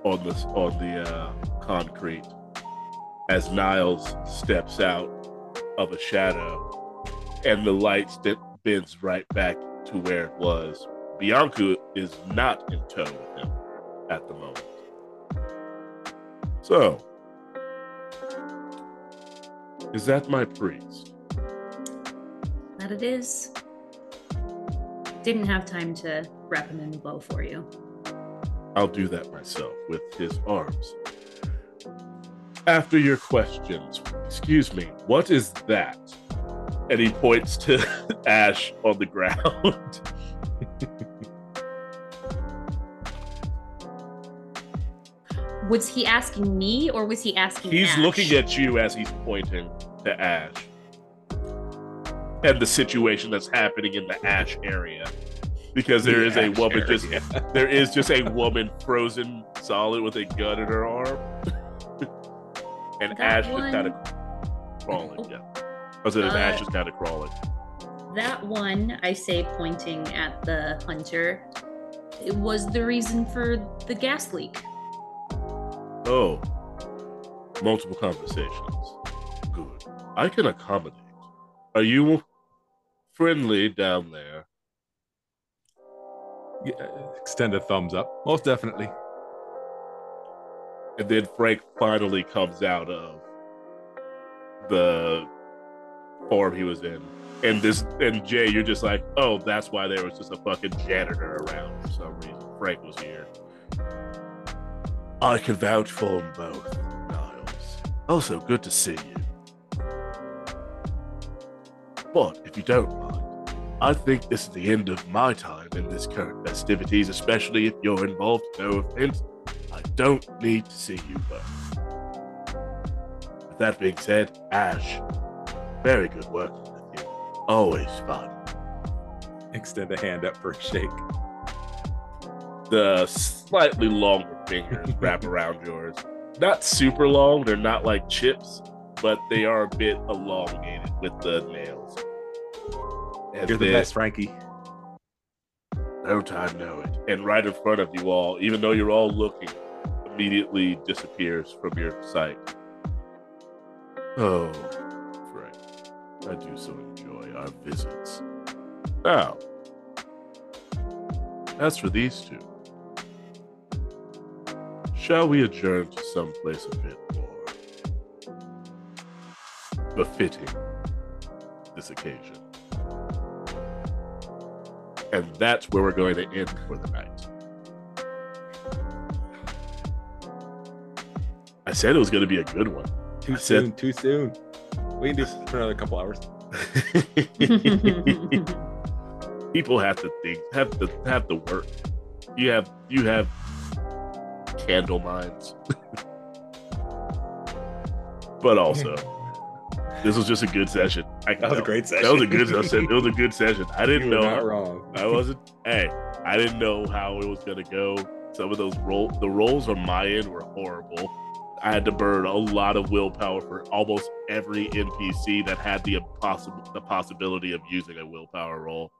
on the on the uh, concrete as Niles steps out of a shadow, and the light st- bends right back to where it was. Bianca is not in tow with him at the moment. So, is that my priest? That it is. Didn't have time to wrap him in a bow for you. I'll do that myself with his arms. After your questions, excuse me, what is that? And he points to Ash on the ground. Was he asking me or was he asking? He's Ash? looking at you as he's pointing to Ash. And the situation that's happening in the Ash area. Because there is a Ash woman just there is just a woman frozen solid with a gun in her arm. and That Ash just one- kind of crawling, Oh. yeah. I said Uh, Ash is kind of crawling. That one, I say, pointing at the hunter, it was the reason for the gas leak. Oh. Multiple conversations. Good. I can accommodate. Are you friendly down there? Yeah, extend a thumbs up. Most definitely. And then Frank finally comes out of the form he was in. And this and Jay, you're just like, oh, that's why there was just a fucking janitor around for some reason. Frank was here. I can vouch for them both, Niles. Also, good to see you. But if you don't mind, I think this is the end of my time in this current festivities, especially if you're involved. No offense, I don't need to see you both. With that being said, Ash, very good working with you. Always fun. Extend a hand up for a shake. The slightly longer fingers wrap around yours. Not super long, they're not like chips, but they are a bit elongated with the nails. And You're the best, Frankie. No time, know it? And right in front of you all, even though you're all looking, immediately disappears from your sight. Oh, Frank, I do so enjoy our visits. Now, as for these two, shall we adjourn to some place a bit more befitting this occasion? And that's where we're going to end for the night. I said it was going to be a good one. Too I said- soon. Too soon. We can do this for another couple hours. People have to think, have to have to work. You have you have candle minds, but also this was just a good session. I That was a great session. That was a good session. It was a good session. I didn't know. not wrong. I wasn't. Hey, I didn't know how it was gonna go. Some of those roll, the rolls on my end were horrible. I had to burn a lot of willpower for almost every NPC that had the possible the possibility of using a willpower roll.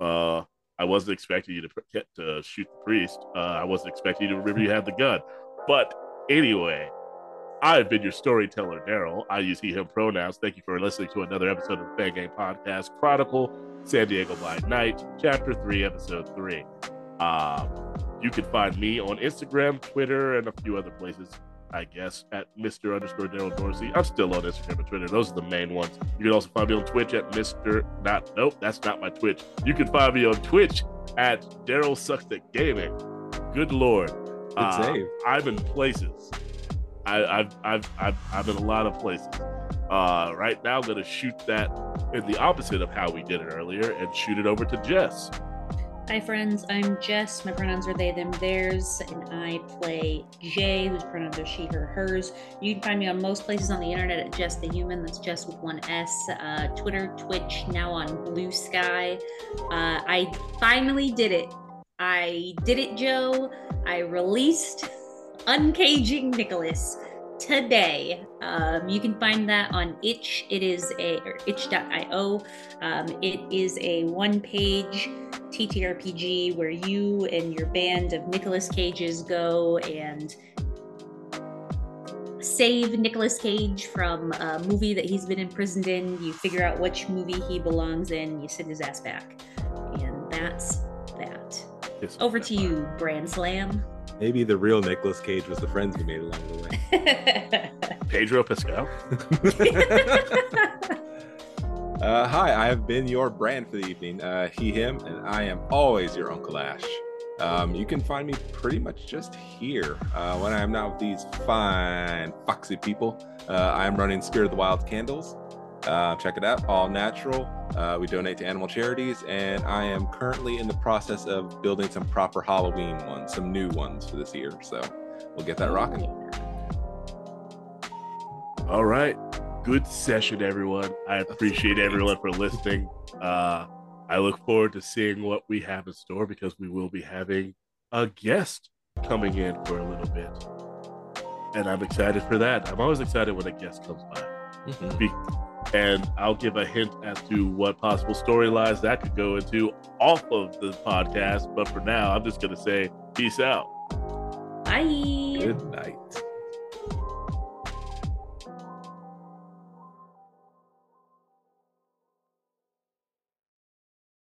Uh, I wasn't expecting you to to shoot the priest. Uh, I wasn't expecting you to remember you had the gun. But anyway, I've been your storyteller, Daryl. I use he/him pronouns. Thank you for listening to another episode of the Fang Gang Podcast Chronicle. San Diego by Night, Chapter 3, Episode 3. Um, you can find me on Instagram, Twitter, and a few other places, I guess, at Mr. underscore Daryl Dorsey. I'm still on Instagram and Twitter. Those are the main ones. You can also find me on Twitch at Mr. Not, nope, that's not my Twitch. You can find me on Twitch at Daryl Sucks at Gaming. Good Lord. Good Uh. I'm in places. I, I've, I've, I've, I'm in a lot of places. Uh, right now, I'm going to shoot that in the opposite of how we did it earlier and shoot it over to Jess. Hi, friends. I'm Jess. My pronouns are they, them, theirs, and I play Jay, whose pronouns are she, her, hers. You can find me on most places on the internet at Jess the Human. That's Jess with one S. Uh, Twitter, Twitch, now on Bluesky. Uh, I finally did it. I did it, Joe. I released Uncaging Nicolas today. Um, you can find that on itch. It is a or itch.io. Um, it is a one-page TTRPG where you and your band of Nicolas Cages go and save Nicolas Cage from a movie that he's been imprisoned in. You figure out which movie he belongs in. You send his ass back, and that's that. Yes. Over to you, Brand Slam. Maybe the real Nicolas Cage was the friends we made along the way. Pedro Pascal. Uh, hi, I have been your brand for the evening. Uh, he, him, and I am always your Uncle Ash. Um, you can find me pretty much just here uh, when I am not with these fine, foxy people. Uh, I am running Spirit of the Wild candles. Uh, check it out, all natural. Uh, we donate to animal charities, and I am currently in the process of building some proper Halloween ones, some new ones for this year. So we'll get that rocking. All right. Good session, everyone. I appreciate everyone for listening. Uh, I look forward to seeing what we have in store because we will be having a guest coming in for a little bit. And I'm excited for that. I'm always excited when a guest comes by. Mhm. Be- and I'll give a hint as to what possible storylines that could go into off of the podcast. But for now, I'm just going to say peace out. Bye. Good night.